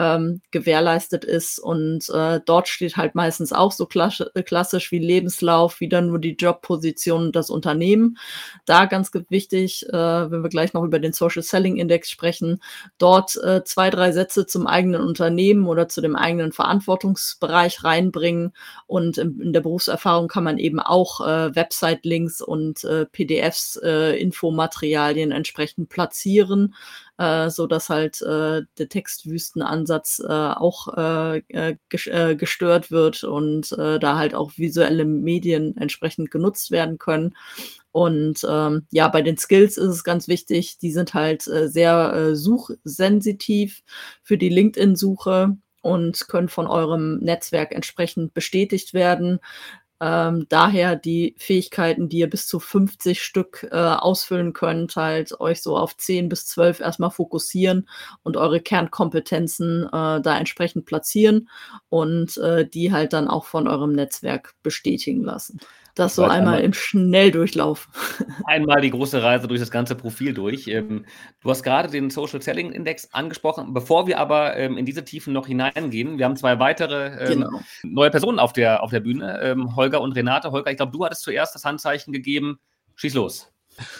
B: ähm, gewährleistet ist. Und äh, dort steht halt meistens auch so klassisch wie Lebenslauf, wieder nur die Jobposition und das Unternehmen. Da ganz wichtig, äh, wenn wir gleich noch über den Social Selling Index sprechen, dort äh, zwei, drei Sätze zum eigenen Unternehmen oder zu dem eigenen Verantwortungsbereich reinbringen. Und in, in der Berufserfahrung kann man eben auch äh, Website-Links und äh, PDFs, äh, Infomaterialien entsprechend platzieren, äh, so dass halt äh, der Textwüstenansatz äh, auch äh, äh, äh, gestört wird und äh, da halt auch visuelle Medien entsprechend genutzt werden können. Und ähm, ja, bei den Skills ist es ganz wichtig, die sind halt äh, sehr äh, suchsensitiv für die LinkedIn-Suche und können von eurem Netzwerk entsprechend bestätigt werden. Ähm, daher die Fähigkeiten, die ihr bis zu 50 Stück äh, ausfüllen könnt, halt euch so auf 10 bis 12 erstmal fokussieren und eure Kernkompetenzen äh, da entsprechend platzieren und äh, die halt dann auch von eurem Netzwerk bestätigen lassen. Das so einmal, einmal im Schnelldurchlauf. <laughs>
A: Einmal die große Reise durch das ganze Profil durch. Ähm, du hast gerade den Social Selling Index angesprochen. Bevor wir aber ähm, in diese Tiefen noch hineingehen, wir haben zwei weitere ähm, genau. neue Personen auf der, auf der Bühne, Holger und Renate. Holger, ich glaube, du hattest zuerst das Handzeichen gegeben. Schieß los.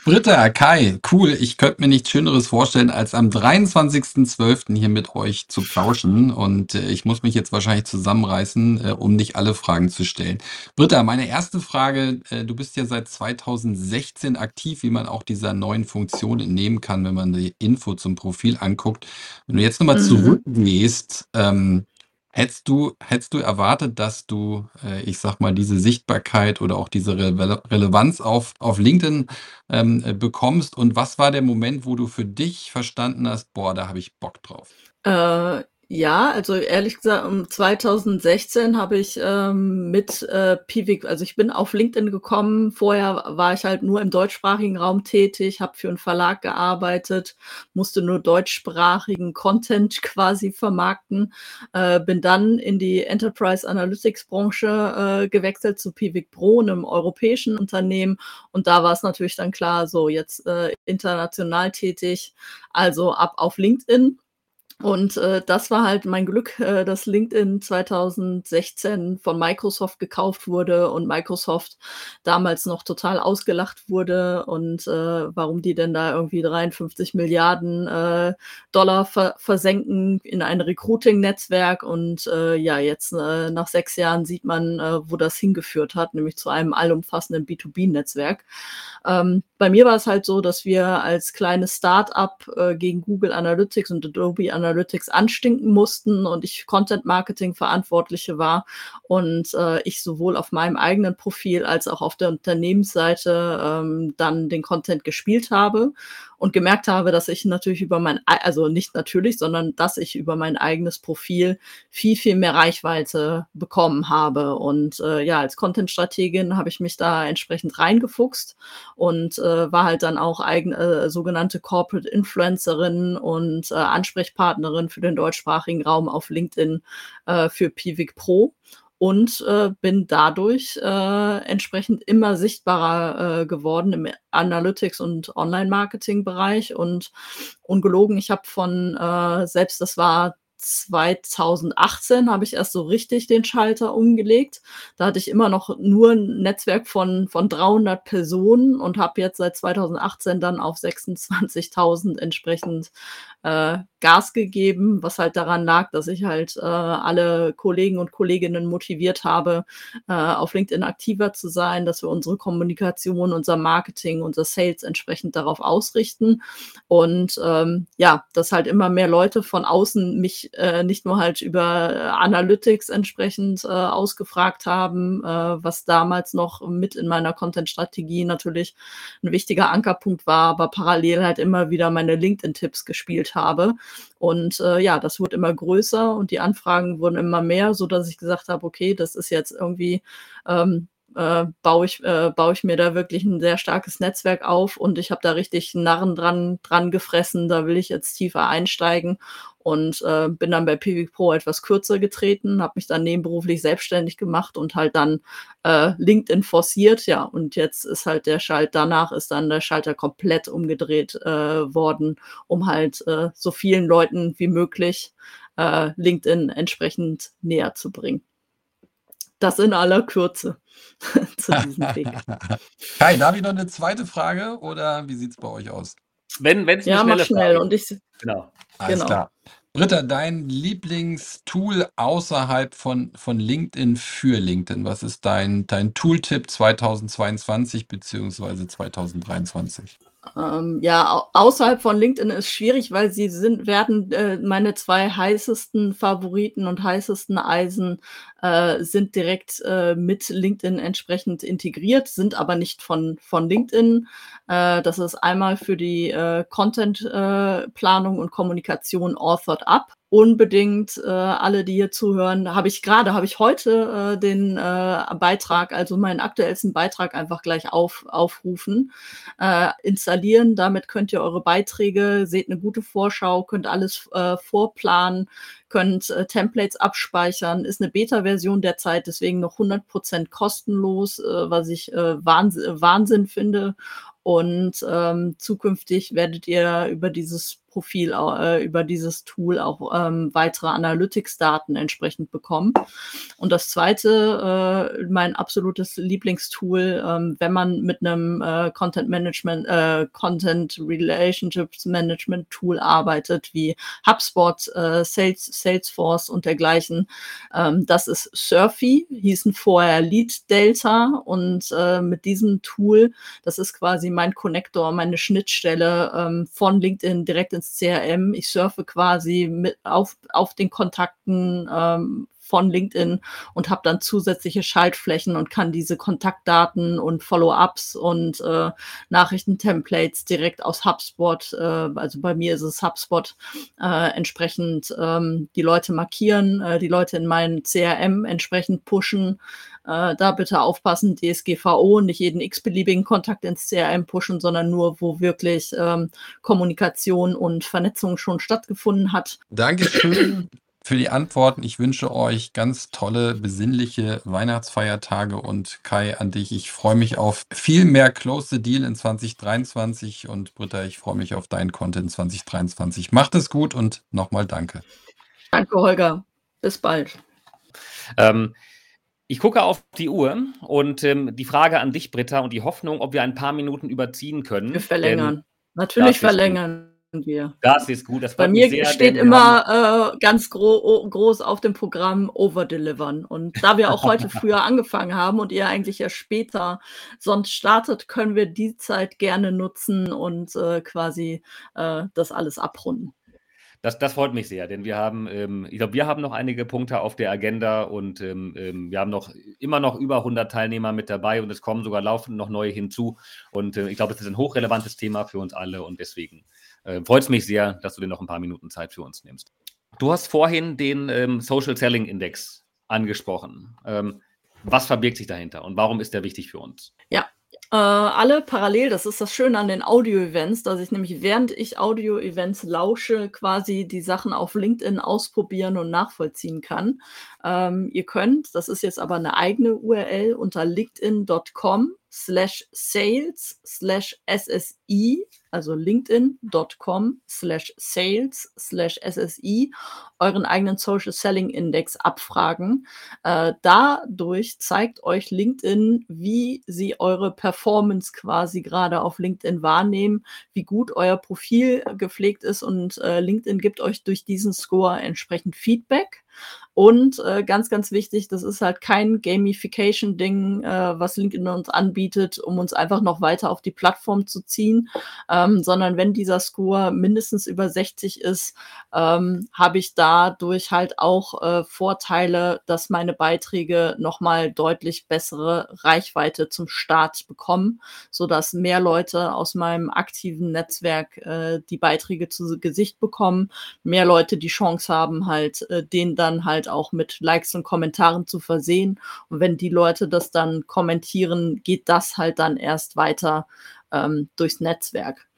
D: Britta, Kai, cool. Ich könnte mir nichts Schöneres vorstellen, als am 23.12. hier mit euch zu plauschen. Und äh, ich muss mich jetzt wahrscheinlich zusammenreißen, äh, um nicht alle Fragen zu stellen. Britta, meine erste Frage, äh, du bist ja seit 2016 aktiv, wie man auch dieser neuen Funktion entnehmen kann, wenn man die Info zum Profil anguckt. Wenn du jetzt nochmal mhm. zurückgehst, ähm, Hättest du, hättest du erwartet, dass du, äh, ich sag mal, diese Sichtbarkeit oder auch diese Rele Relevanz auf, auf LinkedIn ähm, äh, bekommst? Und was war der Moment, wo du für dich verstanden hast, boah, da habe ich Bock drauf?
B: Äh, ja, also ehrlich gesagt, um 2016 habe ich ähm, mit äh, Pivik, also ich bin auf LinkedIn gekommen. Vorher war ich halt nur im deutschsprachigen Raum tätig, habe für einen Verlag gearbeitet, musste nur deutschsprachigen Content <laughs> quasi vermarkten. Äh, bin dann in die Enterprise Analytics Branche äh, gewechselt zu Pivik Pro, einem europäischen Unternehmen. Und da war es natürlich dann klar, so jetzt äh, international tätig, also ab auf LinkedIn. Und äh, das war halt mein Glück, äh, dass LinkedIn 2016 von Microsoft gekauft wurde und Microsoft damals noch total ausgelacht wurde und äh, warum die denn da irgendwie 53 Milliarden äh, Dollar ver versenken in ein Recruiting-Netzwerk. Und äh, ja, jetzt äh, nach sechs Jahren sieht man, äh, wo das hingeführt hat, nämlich zu einem allumfassenden B2B-Netzwerk. Ähm, bei mir war es halt so, dass wir als kleines Start-up äh, gegen Google Analytics und Adobe Analytics anstinken mussten und ich Content Marketing Verantwortliche war und äh, ich sowohl auf meinem eigenen Profil als auch auf der Unternehmensseite ähm, dann den Content gespielt habe und gemerkt habe, dass ich natürlich über mein, also nicht natürlich, sondern dass ich über mein eigenes Profil viel, viel mehr Reichweite bekommen habe. Und äh, ja, als Content-Strategin habe ich mich da entsprechend reingefuchst und äh, war halt dann auch eigen, äh, sogenannte Corporate Influencerin und äh, Ansprechpartnerin für den deutschsprachigen Raum auf LinkedIn äh, für Pivik Pro und äh, bin dadurch äh, entsprechend immer sichtbarer äh, geworden im Analytics- und Online-Marketing-Bereich und ungelogen, ich habe von äh, selbst, das war 2018 habe ich erst so richtig den Schalter umgelegt. Da hatte ich immer noch nur ein Netzwerk von, von 300 Personen und habe jetzt seit 2018 dann auf 26.000 entsprechend äh, Gas gegeben, was halt daran lag, dass ich halt äh, alle Kollegen und Kolleginnen motiviert habe, äh, auf LinkedIn aktiver zu sein, dass wir unsere Kommunikation, unser Marketing, unser Sales entsprechend darauf ausrichten. Und ähm, ja, dass halt immer mehr Leute von außen mich äh, nicht nur halt über Analytics entsprechend äh, ausgefragt haben, äh, was damals noch mit in meiner Content-Strategie natürlich ein wichtiger Ankerpunkt war, aber parallel halt immer wieder meine LinkedIn-Tipps gespielt habe. Und äh, ja, das wurde immer größer und die Anfragen wurden immer mehr, so dass ich gesagt habe, okay, das ist jetzt irgendwie ähm, äh, baue ich, äh, baue ich mir da wirklich ein sehr starkes Netzwerk auf und ich habe da richtig Narren dran, dran gefressen. Da will ich jetzt tiefer einsteigen und äh, bin dann bei PV Pro etwas kürzer getreten, habe mich dann nebenberuflich selbstständig gemacht und halt dann äh, LinkedIn forciert, ja, und jetzt ist halt der Schalt, danach ist dann der Schalter komplett umgedreht äh, worden, um halt äh, so vielen Leuten wie möglich äh, LinkedIn entsprechend näher zu bringen. Das in aller Kürze <laughs>
D: zu diesem <laughs> Weg. Kai, darf ich noch eine zweite Frage oder wie sieht es bei euch aus?
A: Wenn es
B: ja, mach schnell Frage. und ich
D: genau. Alles genau. klar. Britta, dein Lieblingstool außerhalb von, von LinkedIn für LinkedIn? Was ist dein, dein Tooltip 2022 bzw. 2023?
B: Ähm, ja, außerhalb von LinkedIn ist schwierig, weil sie sind, werden äh, meine zwei heißesten Favoriten und heißesten Eisen äh, sind direkt äh, mit LinkedIn entsprechend integriert, sind aber nicht von, von LinkedIn. Äh, das ist einmal für die äh, Content-Planung äh, und Kommunikation Authored Up unbedingt äh, alle, die hier zuhören, habe ich gerade, habe ich heute äh, den Beitrag, also meinen aktuellsten Beitrag einfach gleich auf, aufrufen, installieren. Damit könnt ihr eure Beiträge, seht eine gute Vorschau, könnt alles vorplanen, könnt äh, Templates abspeichern. Ist eine Beta-Version derzeit, deswegen noch 100% kostenlos, äh, was ich äh, Wahnsinn, Wahnsinn finde. Und ähm, zukünftig werdet ihr über dieses Profil, äh, über dieses Tool auch ähm, weitere Analytics-Daten entsprechend bekommen. Und das zweite, äh, mein absolutes Lieblingstool, ähm, wenn man mit einem äh, Content Management, äh, Content Relationships Management Tool arbeitet, wie HubSpot, äh, Sales, Salesforce und dergleichen. Ähm, das ist Surfy, hießen vorher Lead Delta und äh, mit diesem Tool, das ist quasi mein Connector, meine Schnittstelle ähm, von LinkedIn direkt ins CRM. Ich surfe quasi mit auf, auf den Kontakten ähm, von LinkedIn und habe dann zusätzliche Schaltflächen und kann diese Kontaktdaten und Follow-ups und äh, Nachrichtentemplates direkt aus HubSpot, äh, also bei mir ist es HubSpot, äh, entsprechend ähm, die Leute markieren, äh, die Leute in meinen CRM entsprechend pushen. Äh, da bitte aufpassen, DSGVO, nicht jeden x-beliebigen Kontakt ins CRM pushen, sondern nur, wo wirklich ähm, Kommunikation und Vernetzung schon stattgefunden hat.
D: Dankeschön <clears throat> für die Antworten. Ich wünsche euch ganz tolle, besinnliche Weihnachtsfeiertage und Kai, an dich. Ich freue mich auf viel mehr Close the Deal in 2023 und Britta, ich freue mich auf deinen Content 2023. Macht es gut und nochmal danke.
B: Danke, Holger. Bis bald.
A: Ähm, ich gucke auf die Uhr und ähm, die Frage an dich, Britta, und die Hoffnung, ob wir ein paar Minuten überziehen können.
B: Wir verlängern. Natürlich verlängern wir.
A: Das ist gut. Das
B: Bei mir sehr, steht immer äh, ganz gro groß auf dem Programm Overdelivern. Und da wir auch heute <laughs> früher angefangen haben und ihr eigentlich ja später sonst startet, können wir die Zeit gerne nutzen und äh, quasi äh, das alles abrunden.
A: Das, das freut mich sehr, denn wir haben, ähm, ich glaube, wir haben noch einige Punkte auf der Agenda und ähm, ähm wir haben noch immer noch über 100 Teilnehmer mit dabei und es kommen sogar laufend noch neue hinzu. Und äh, ich glaube, es ist ein hochrelevantes Thema für uns alle und deswegen äh, freut es mich sehr, dass du dir noch ein paar Minuten Zeit für uns nimmst. Du hast vorhin den ähm, Social Selling Index angesprochen. Ähm, was verbirgt sich dahinter und warum ist der wichtig für uns?
B: Ja, äh, alle parallel, das ist das Schöne an den Audio-Events, dass ich nämlich während ich Audio-Events lausche, quasi die Sachen auf LinkedIn ausprobieren und nachvollziehen kann. Ähm, ihr könnt, das ist jetzt aber eine eigene URL, unter linkedin.com slash sales slash SSI, also linkedin.com slash sales slash SSI, euren eigenen Social Selling Index abfragen. Äh, dadurch zeigt euch LinkedIn, wie sie eure Performance quasi gerade auf LinkedIn wahrnehmen, wie gut euer Profil gepflegt ist und äh, LinkedIn gibt euch durch diesen Score entsprechend Feedback. Und äh, ganz, ganz wichtig, das ist halt kein Gamification-Ding, äh, was LinkedIn uns anbietet, um uns einfach noch weiter auf die Plattform zu ziehen, ähm, sondern wenn dieser Score mindestens über 60 ist, ähm, habe ich dadurch halt auch äh, Vorteile, dass meine Beiträge nochmal deutlich bessere Reichweite zum Start bekommen, sodass mehr Leute aus meinem aktiven Netzwerk äh, die Beiträge zu Gesicht bekommen, mehr Leute die Chance haben, halt äh, den dann halt auch mit Likes und Kommentaren zu versehen. Und wenn die Leute das dann kommentieren, geht das halt dann erst weiter ähm, durchs Netzwerk.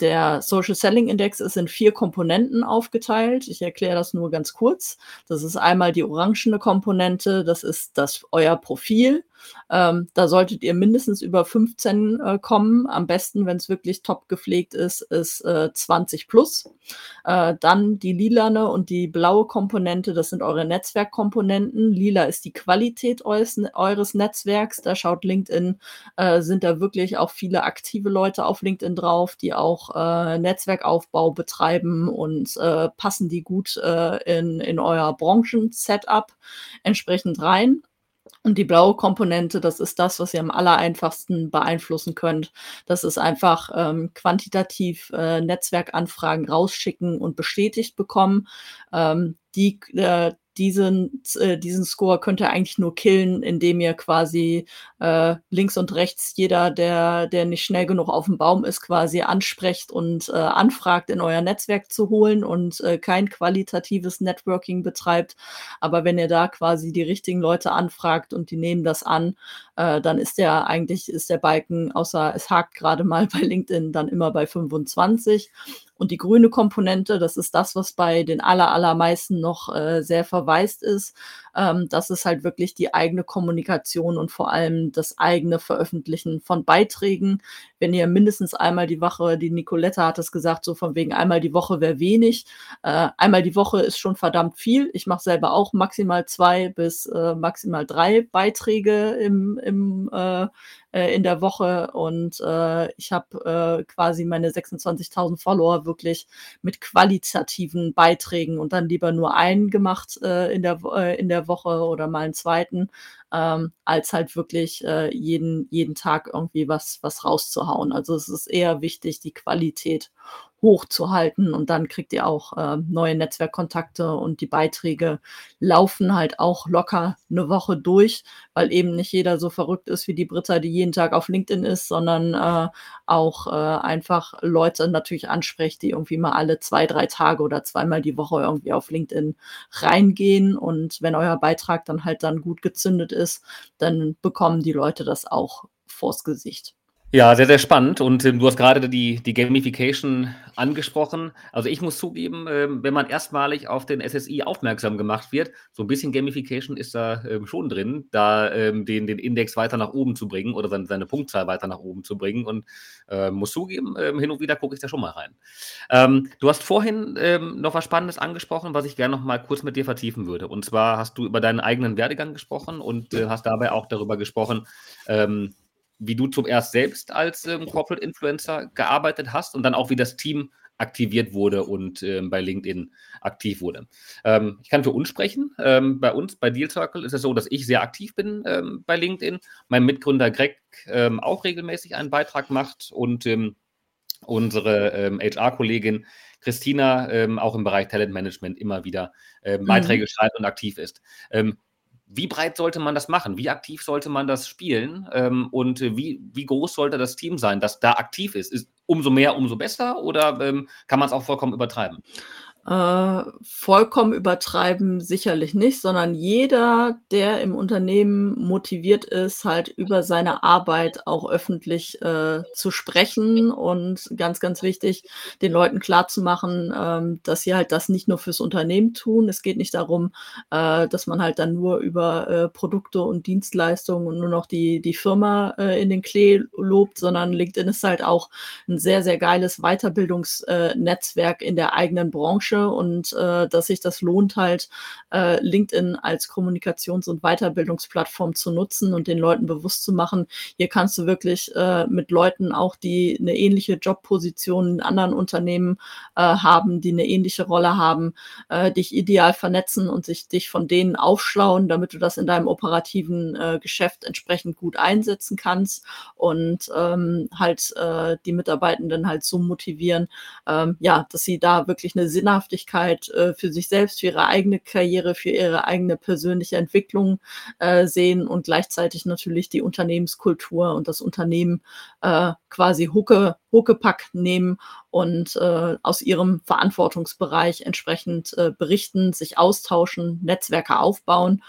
B: Der Social Selling Index ist in vier Komponenten aufgeteilt. Ich erkläre das nur ganz kurz. Das ist einmal die orangene Komponente, das ist das euer Profil. Ähm, da solltet ihr mindestens über 15 äh, kommen. Am besten, wenn es wirklich top gepflegt ist, ist äh, 20 plus. Äh, dann die lilane und die blaue Komponente, das sind eure Netzwerkkomponenten. Lila ist die Qualität eures, eures Netzwerks. Da schaut LinkedIn, äh, sind da wirklich auch viele aktive Leute auf LinkedIn drauf, die auch äh, Netzwerkaufbau betreiben und äh, passen die gut in, in euer Branchen-Setup entsprechend rein. Und die blaue Komponente, das ist das, was ihr am allereinfachsten beeinflussen könnt. Das ist einfach ähm, quantitativ äh, Netzwerkanfragen rausschicken und bestätigt bekommen. Ähm, die, äh, diesen, äh, diesen Score könnt ihr eigentlich nur killen, indem ihr quasi äh, links und rechts jeder, der, der nicht schnell genug auf dem Baum ist, quasi ansprecht und äh, anfragt, in euer Netzwerk zu holen und äh, kein qualitatives Networking betreibt. Aber wenn ihr da quasi die richtigen Leute anfragt und die nehmen das an, äh, dann ist der eigentlich, ist der Balken, außer es hakt gerade mal <laughs> bei LinkedIn, dann immer bei 25. Und die grüne Komponente, das ist das, was bei den aller, allermeisten noch äh, sehr verwaist ist. Ähm, das ist halt wirklich die eigene Kommunikation und vor allem das eigene Veröffentlichen von Beiträgen. Wenn ihr mindestens einmal die Woche, die Nicoletta hat es gesagt, so von wegen einmal die Woche wäre wenig. Äh, einmal die Woche ist schon verdammt viel. Ich mache selber auch maximal zwei bis äh, maximal drei Beiträge im, im äh, äh, in der Woche und äh, ich habe äh, quasi meine 26.000 Follower wirklich mit qualitativen Beiträgen und dann lieber nur einen gemacht äh, in, der, äh, in der Woche oder mal einen zweiten, ähm, als halt wirklich äh, jeden, jeden Tag irgendwie was, was rauszuhauen. Also es ist eher wichtig, die Qualität hochzuhalten und dann kriegt ihr auch äh, neue Netzwerkkontakte und die Beiträge laufen halt auch locker eine Woche durch, weil eben nicht jeder so verrückt ist wie die Britta, die jeden Tag auf LinkedIn ist, sondern äh, auch äh, einfach Leute natürlich anspricht, die irgendwie mal alle zwei, drei Tage oder zweimal die Woche irgendwie auf LinkedIn reingehen und wenn euer Beitrag dann halt dann gut gezündet ist, dann bekommen die Leute das auch vors Gesicht.
A: Ja, sehr, sehr spannend. Und ähm, du hast gerade die, die Gamification angesprochen. Also ich muss zugeben, ähm, wenn man erstmalig auf den SSI aufmerksam gemacht wird, so ein bisschen Gamification ist da ähm, schon drin, da ähm, den, den Index weiter nach oben zu bringen oder seine, seine Punktzahl weiter nach oben zu bringen. Und äh, muss zugeben, ähm, hin und wieder gucke ich da schon mal rein. Ähm, du hast vorhin noch was Spannendes angesprochen, was ich gerne noch mal kurz mit dir vertiefen würde. Und zwar hast du über deinen eigenen Werdegang gesprochen und äh, hast dabei auch darüber gesprochen, wie du zum erst selbst als ähm, Corporate Influencer gearbeitet hast und dann auch wie das Team aktiviert wurde und ähm, bei LinkedIn aktiv wurde. Ähm, ich kann für uns sprechen. Ähm, bei uns, bei Deal Circle, ist es so, dass ich sehr aktiv bin ähm, bei LinkedIn. Mein Mitgründer Greg ähm, auch regelmäßig einen Beitrag macht und ähm, unsere HR-Kollegin Christina auch im Bereich Talentmanagement immer wieder mhm. Beiträge mhm. schreibt und aktiv ist wie breit sollte man das machen? Wie aktiv sollte man das spielen? Ähm, und wie, wie groß sollte das Team sein, das da aktiv ist? Ist umso mehr, umso besser oder ähm, kann man es auch vollkommen übertreiben?
B: Äh, vollkommen übertreiben sicherlich nicht, sondern jeder, der im Unternehmen motiviert ist, halt über seine Arbeit auch öffentlich äh, zu sprechen und ganz, ganz wichtig, den Leuten klarzumachen, ähm, dass sie halt das nicht nur fürs Unternehmen tun. Es geht nicht darum, äh, dass man halt dann nur über äh, Produkte und Dienstleistungen und nur noch die, die Firma äh, in den Klee lobt, sondern LinkedIn ist halt auch ein sehr, sehr geiles Weiterbildungsnetzwerk in der eigenen Branche Branche und äh, dass sich das lohnt halt, äh, LinkedIn als Kommunikations- und Weiterbildungsplattform zu nutzen und den Leuten bewusst zu machen, hier kannst du wirklich äh, mit Leuten auch, die eine ähnliche Jobposition in anderen Unternehmen äh, haben, die eine ähnliche Rolle haben, äh, dich ideal vernetzen und sich dich von denen aufschlauen, damit du das in deinem operativen äh, Geschäft entsprechend gut einsetzen kannst und ähm, halt äh, die Mitarbeitenden halt so motivieren, ähm, ja, dass sie da wirklich eine sinnhafte Sinnhaftigkeit äh, für sich selbst, für ihre eigene Karriere, für ihre eigene persönliche Entwicklung äh, sehen und gleichzeitig natürlich die Unternehmenskultur und das Unternehmen äh, quasi Hucke, Huckepack nehmen und äh, aus ihrem Verantwortungsbereich entsprechend äh, berichten, sich austauschen, Netzwerke aufbauen.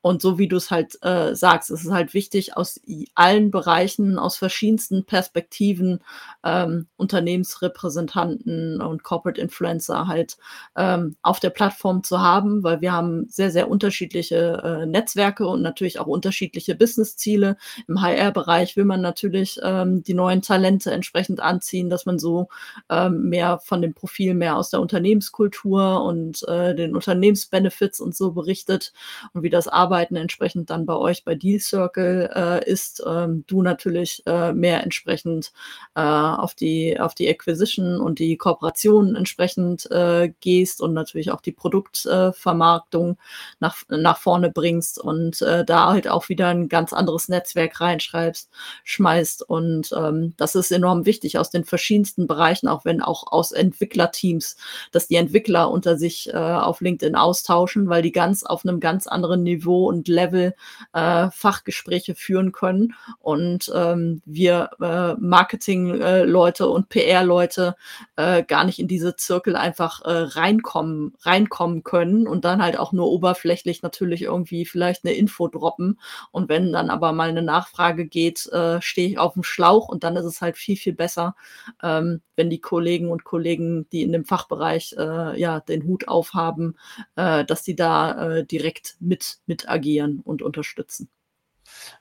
B: Und so wie du es halt äh, sagst, es ist halt wichtig, aus allen Bereichen, aus verschiedensten Perspektiven ähm, Unternehmensrepräsentanten und Corporate Influencer halt ähm, auf der Plattform zu haben, weil wir haben sehr, sehr unterschiedliche äh, Netzwerke und natürlich auch unterschiedliche Businessziele. Im HR-Bereich will man natürlich ähm, die neuen Talente entsprechend anziehen, dass man so ähm, mehr von dem Profil mehr aus der Unternehmenskultur und äh, den Unternehmensbenefits und so berichtet und wie das arbeitet Arbeiten entsprechend dann bei euch bei Deal Circle äh, ist, ähm, du natürlich äh, mehr entsprechend äh, auf die auf die Acquisition und die Kooperation entsprechend äh, gehst und natürlich auch die Produktvermarktung nach nach vorne bringst und äh, da halt auch wieder ein ganz anderes Netzwerk reinschreibst, schmeißt und ähm, das ist enorm wichtig aus den verschiedensten Bereichen, auch wenn auch aus Entwicklerteams, dass die Entwickler unter sich äh, auf LinkedIn austauschen, weil die ganz auf einem ganz anderen Niveau und Level äh, Fachgespräche führen können und ähm, wir äh, Marketing-Leute und PR-Leute äh, gar nicht in diese Zirkel einfach äh, reinkommen, reinkommen können und dann halt auch nur oberflächlich natürlich irgendwie vielleicht eine Info droppen. Und wenn dann aber mal eine Nachfrage geht, äh, stehe ich auf dem Schlauch und dann ist es halt viel, viel besser, ähm, wenn die Kollegen und Kollegen, die in dem Fachbereich äh, ja den Hut aufhaben, äh, dass die da äh, direkt mit, mit agieren und unterstützen.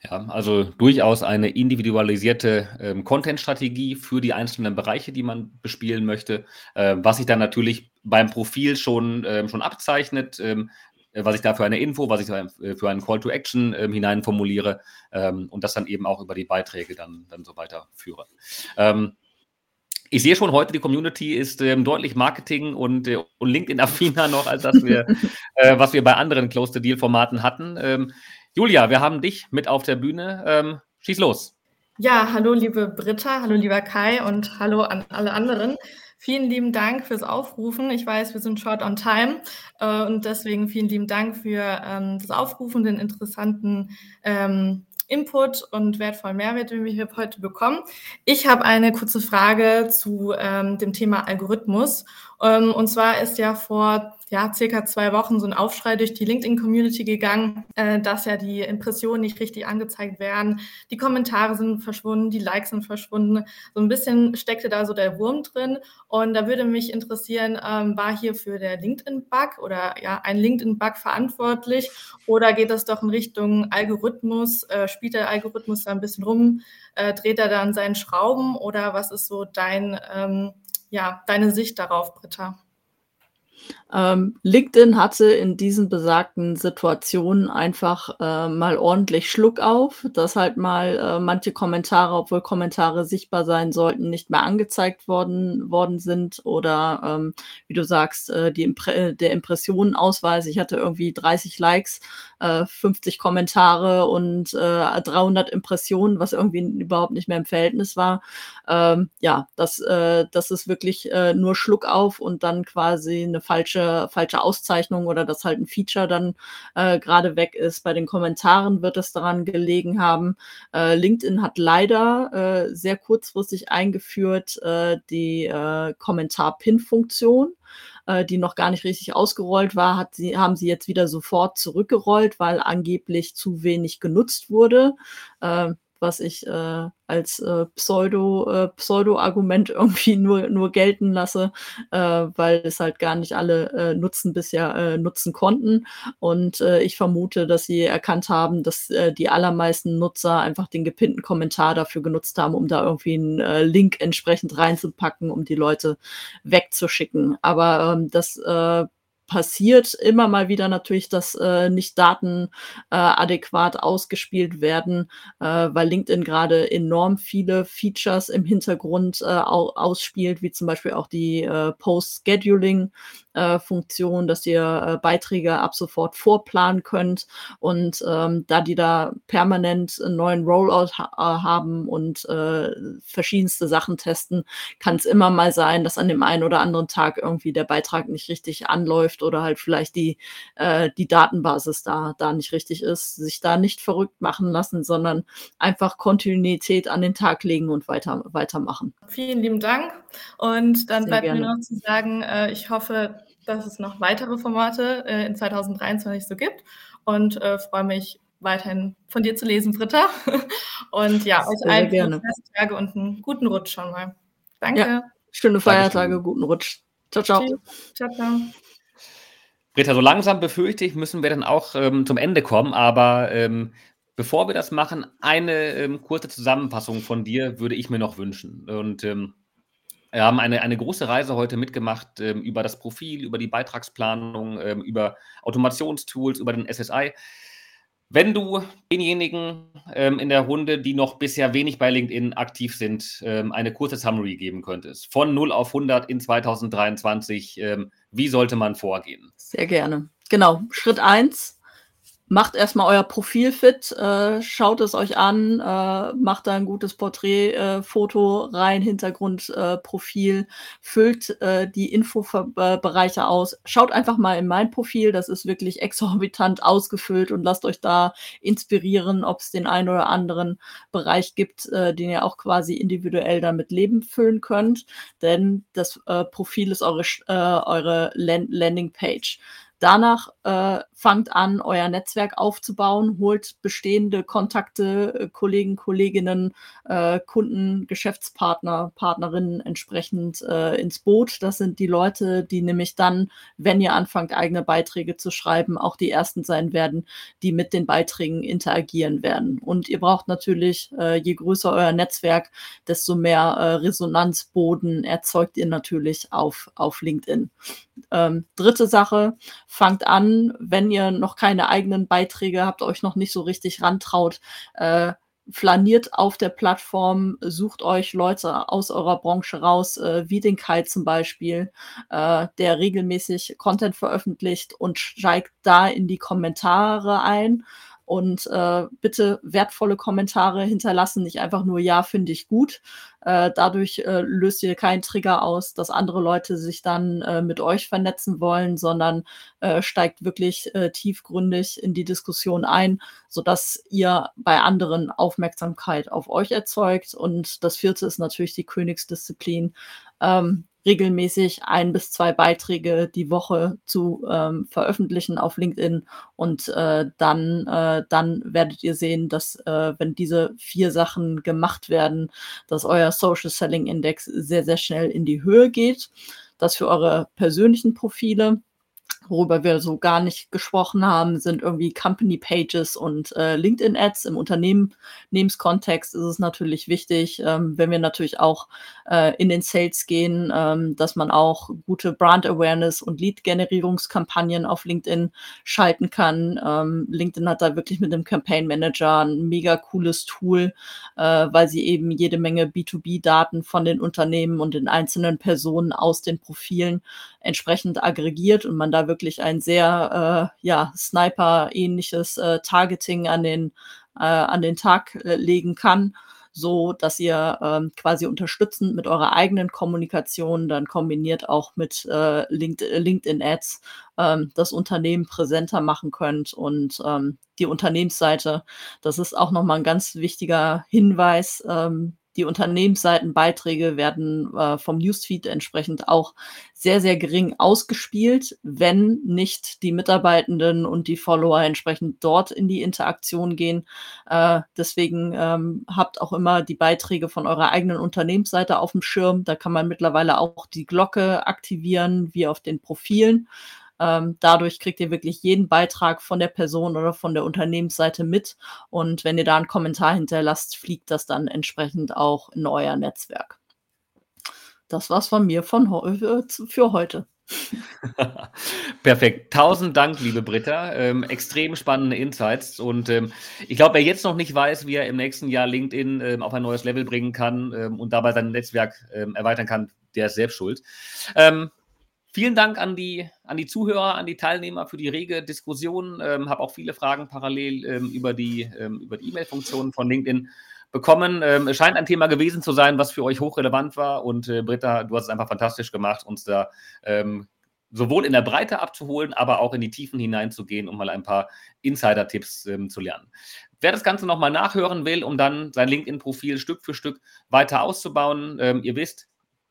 A: Ja, also durchaus eine individualisierte ähm, Content-Strategie für die einzelnen Bereiche, die man bespielen möchte, äh, was sich dann natürlich beim Profil schon, ähm, schon abzeichnet, ähm, was ich da für eine Info, was ich da äh, für einen Call to Action ähm, hinein formuliere ähm, und das dann eben auch über die Beiträge dann, dann so weiterführe. Ähm, ich sehe schon heute, die Community ist ähm, deutlich Marketing und, äh, und LinkedIn-affiner noch, als das wir, <laughs> äh, was wir bei anderen Close-the-Deal-Formaten hatten. Ähm, Julia, wir haben dich mit auf der Bühne. Ähm, schieß los.
E: Ja, hallo liebe Britta, hallo lieber Kai und hallo an alle anderen. Vielen lieben Dank fürs Aufrufen. Ich weiß, wir sind short on time äh, und deswegen vielen lieben Dank für ähm, das Aufrufen, den interessanten ähm, Input und wertvollen Mehrwert, den wir hier heute bekommen. Ich habe eine kurze Frage zu ähm, dem Thema Algorithmus. Ähm, und zwar ist ja vor ja, circa zwei Wochen so ein Aufschrei durch die LinkedIn-Community gegangen, äh, dass ja die Impressionen nicht richtig angezeigt werden. Die Kommentare sind verschwunden, die Likes sind verschwunden. So ein bisschen steckte da so der Wurm drin. Und da würde mich interessieren, ähm, war hier für der LinkedIn-Bug oder ja, ein LinkedIn-Bug verantwortlich? Oder geht das doch in Richtung Algorithmus? Äh, spielt der Algorithmus da ein bisschen rum? Äh, dreht er dann seinen Schrauben? Oder was ist so dein, ähm, ja, deine Sicht darauf, Britta?
B: Ähm, LinkedIn hatte in diesen besagten Situationen einfach äh, mal ordentlich Schluck auf, dass halt mal äh, manche Kommentare, obwohl Kommentare sichtbar sein sollten, nicht mehr angezeigt worden, worden sind oder ähm, wie du sagst, äh, die Impre der Impressionenausweis. Ich hatte irgendwie 30 Likes, 50 äh, Kommentare und 300 äh, Impressionen, was irgendwie überhaupt nicht mehr im Verhältnis war. Ähm, ja, das, äh, das ist wirklich nur Schluck auf und dann quasi eine falsche falsche, falsche Auszeichnung oder dass halt ein Feature dann äh, gerade weg ist. Bei den Kommentaren wird es daran gelegen haben. Äh, LinkedIn hat leider äh, sehr kurzfristig eingeführt äh, die äh, Kommentar-Pin-Funktion äh, die noch gar nicht richtig ausgerollt war, hat sie, haben sie jetzt wieder sofort zurückgerollt, weil angeblich zu wenig genutzt wurde. Äh, was ich äh, als äh, Pseudo, äh, Pseudo-Argument <laughs> irgendwie nur, nur gelten lasse, äh, weil es halt gar nicht alle äh, nutzen bisher äh, nutzen konnten. Und äh, ich vermute, dass sie erkannt haben, dass äh, die allermeisten Nutzer einfach den gepinnten Kommentar dafür genutzt haben, um da irgendwie einen äh, Link entsprechend reinzupacken, um die Leute wegzuschicken. Aber ähm, das äh, passiert immer mal wieder natürlich, dass äh, nicht Daten äh, adäquat ausgespielt werden, äh, weil LinkedIn gerade enorm viele Features im Hintergrund äh, ausspielt, wie zum Beispiel auch die äh, Post-Scheduling äh, Funktion, dass ihr äh, Beiträge ab sofort vorplanen könnt. Und ähm, da die da permanent einen neuen Rollout ha äh, haben und äh, verschiedenste Sachen testen, kann es immer mal sein, dass an dem einen oder anderen Tag irgendwie der Beitrag nicht richtig anläuft oder halt vielleicht die, äh, die Datenbasis da, da nicht richtig ist, sich da nicht verrückt machen lassen, sondern einfach Kontinuität an den Tag legen und weiter, weitermachen.
E: Vielen lieben Dank. Und dann Sehr bleibt gerne. mir noch zu sagen, äh, ich hoffe, dass es noch weitere Formate äh, in 2023 so gibt und äh, freue mich weiterhin von dir zu lesen, Britta. <laughs> Und ja, euch allen gerne. Tage und einen guten Rutsch schon mal. Danke. Ja,
B: schöne Feiertage, Dankeschön. guten Rutsch. Ciao, ciao. Ciao, ciao.
A: Britta, so langsam befürchte ich, müssen wir dann auch ähm, zum Ende kommen, aber ähm, bevor wir das machen, eine ähm, kurze Zusammenfassung von dir würde ich mir noch wünschen. Und ähm, wir haben eine, eine große Reise heute mitgemacht ähm, über das Profil, über die Beitragsplanung, ähm, über Automationstools, über den SSI. Wenn du denjenigen ähm, in der Runde, die noch bisher wenig bei LinkedIn aktiv sind, ähm, eine kurze Summary geben könntest, von 0 auf 100 in 2023, ähm, wie sollte man vorgehen?
B: Sehr gerne. Genau, Schritt 1, macht erstmal euer Profil fit, äh, schaut es euch an, äh, macht da ein gutes Porträtfoto äh, rein, Hintergrundprofil, äh, füllt äh, die Infobereiche aus. Schaut einfach mal in mein Profil, das ist wirklich <laughs> exorbitant ausgefüllt und lasst euch da inspirieren, ob es den einen oder anderen Bereich gibt, äh, den ihr auch quasi individuell damit Leben füllen könnt. Denn das äh, Profil ist eure, äh, eure Landingpage. Danach äh, fangt an, euer Netzwerk aufzubauen, holt bestehende Kontakte, äh, Kollegen, Kolleginnen, äh, Kunden, Geschäftspartner, Partnerinnen entsprechend äh, ins Boot. Das sind die Leute, die nämlich dann, wenn ihr anfangt, eigene Beiträge zu schreiben, auch die ersten sein werden, die mit den Beiträgen interagieren werden. Und ihr braucht natürlich, äh, je größer euer Netzwerk, desto mehr äh, Resonanzboden erzeugt ihr natürlich auf, auf LinkedIn. Ähm, dritte Sache, fangt an, wenn ihr noch keine eigenen Beiträge habt, euch noch nicht so richtig rantraut, äh, flaniert auf der Plattform, sucht euch Leute aus eurer Branche raus, äh, wie den Kai zum Beispiel, äh, der regelmäßig Content veröffentlicht und steigt da in die Kommentare ein und äh, bitte wertvolle Kommentare hinterlassen, nicht einfach nur Ja, finde ich gut. Äh, dadurch äh, löst ihr keinen Trigger aus, dass andere Leute sich dann äh, mit euch vernetzen wollen, sondern äh, steigt wirklich äh, tiefgründig in die Diskussion ein, sodass ihr bei anderen Aufmerksamkeit auf euch erzeugt. Und das vierte ist natürlich die Königsdisziplin. Ähm, regelmäßig ein bis zwei Beiträge die Woche zu ähm, veröffentlichen auf LinkedIn und äh, dann, äh, dann werdet ihr sehen, dass äh, wenn diese vier Sachen gemacht werden, dass euer Social Selling Index sehr, sehr schnell in die Höhe geht. Das für eure persönlichen Profile worüber wir so gar nicht gesprochen haben, sind irgendwie Company Pages und äh, LinkedIn Ads. Im Unternehmenskontext ist es natürlich wichtig, ähm, wenn wir natürlich auch äh, in den Sales gehen, ähm, dass man auch gute Brand Awareness und Lead-Generierungskampagnen auf LinkedIn schalten kann. Ähm, LinkedIn hat da wirklich mit dem Campaign Manager ein mega cooles Tool, äh, weil sie eben jede Menge B2B-Daten von den Unternehmen und den einzelnen Personen aus den Profilen entsprechend aggregiert und man da wirklich ein sehr äh, ja, Sniper-ähnliches äh, Targeting an den, äh, an den Tag äh, legen kann so dass ihr ähm, quasi unterstützend mit eurer eigenen Kommunikation dann kombiniert auch mit äh, LinkedIn Ads ähm, das Unternehmen präsenter machen könnt und ähm, die Unternehmensseite. Das ist auch nochmal ein ganz wichtiger Hinweis. Ähm, die Unternehmensseitenbeiträge werden äh, vom Newsfeed entsprechend auch sehr, sehr gering ausgespielt, wenn nicht die Mitarbeitenden und die Follower entsprechend dort in die Interaktion gehen. Äh, deswegen ähm, habt auch immer die Beiträge von eurer eigenen Unternehmensseite auf dem Schirm. Da kann man mittlerweile auch die Glocke aktivieren, wie auf den Profilen. Ähm, dadurch kriegt ihr wirklich jeden Beitrag von der Person oder von der Unternehmensseite mit. Und wenn ihr da einen Kommentar hinterlasst, fliegt das dann entsprechend auch in euer Netzwerk. Das war's von mir von äh, für heute. <laughs>
A: Perfekt. Tausend Dank, liebe Britta. Ähm, extrem spannende Insights. Und ähm, ich glaube, wer jetzt noch nicht weiß, wie er im nächsten Jahr LinkedIn ähm, auf ein neues Level bringen kann ähm, und dabei sein Netzwerk ähm, erweitern kann, der ist selbst schuld. Ähm, Vielen Dank an die, an die Zuhörer, an die Teilnehmer für die rege Diskussion. Ähm, Habe auch viele Fragen parallel ähm, über die ähm, E-Mail-Funktion von LinkedIn bekommen. Ähm, es scheint ein Thema gewesen zu sein, was für euch hochrelevant war. Und äh, Britta, du hast es einfach fantastisch gemacht, uns da ähm, sowohl in der Breite abzuholen, aber auch in die Tiefen hineinzugehen, um mal ein paar Insider-Tipps ähm, zu lernen. Wer das Ganze nochmal nachhören will, um dann sein LinkedIn-Profil Stück für Stück weiter auszubauen, ihr wisst,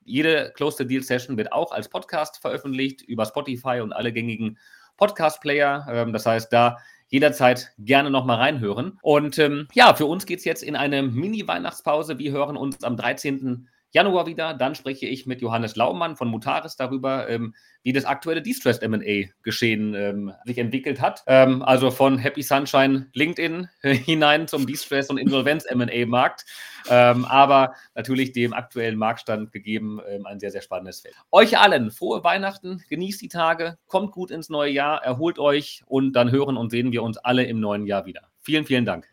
A: jede Close the Deal Session wird auch als Podcast veröffentlicht über Spotify und alle gängigen Podcast-Player. Ähm, das heißt, da jederzeit gerne nochmal reinhören. Und ähm, ja, für uns geht es jetzt in eine Mini-Weihnachtspause. Wir hören uns am 13. Januar wieder. Dann spreche ich mit Johannes Laumann von Mutaris darüber, ähm, wie das aktuelle Distressed M&A-Geschehen ähm, sich entwickelt hat. Ähm, also von Happy Sunshine LinkedIn <laughs> hinein zum Distress- und Insolvenz-M&A-Markt. Ähm, aber natürlich dem aktuellen Marktstand gegeben ähm, ein sehr, sehr spannendes Feld. Euch allen frohe Weihnachten, genießt die Tage, kommt gut ins neue Jahr, erholt euch und dann hören und sehen wir uns alle im neuen Jahr wieder. Vielen, vielen Dank.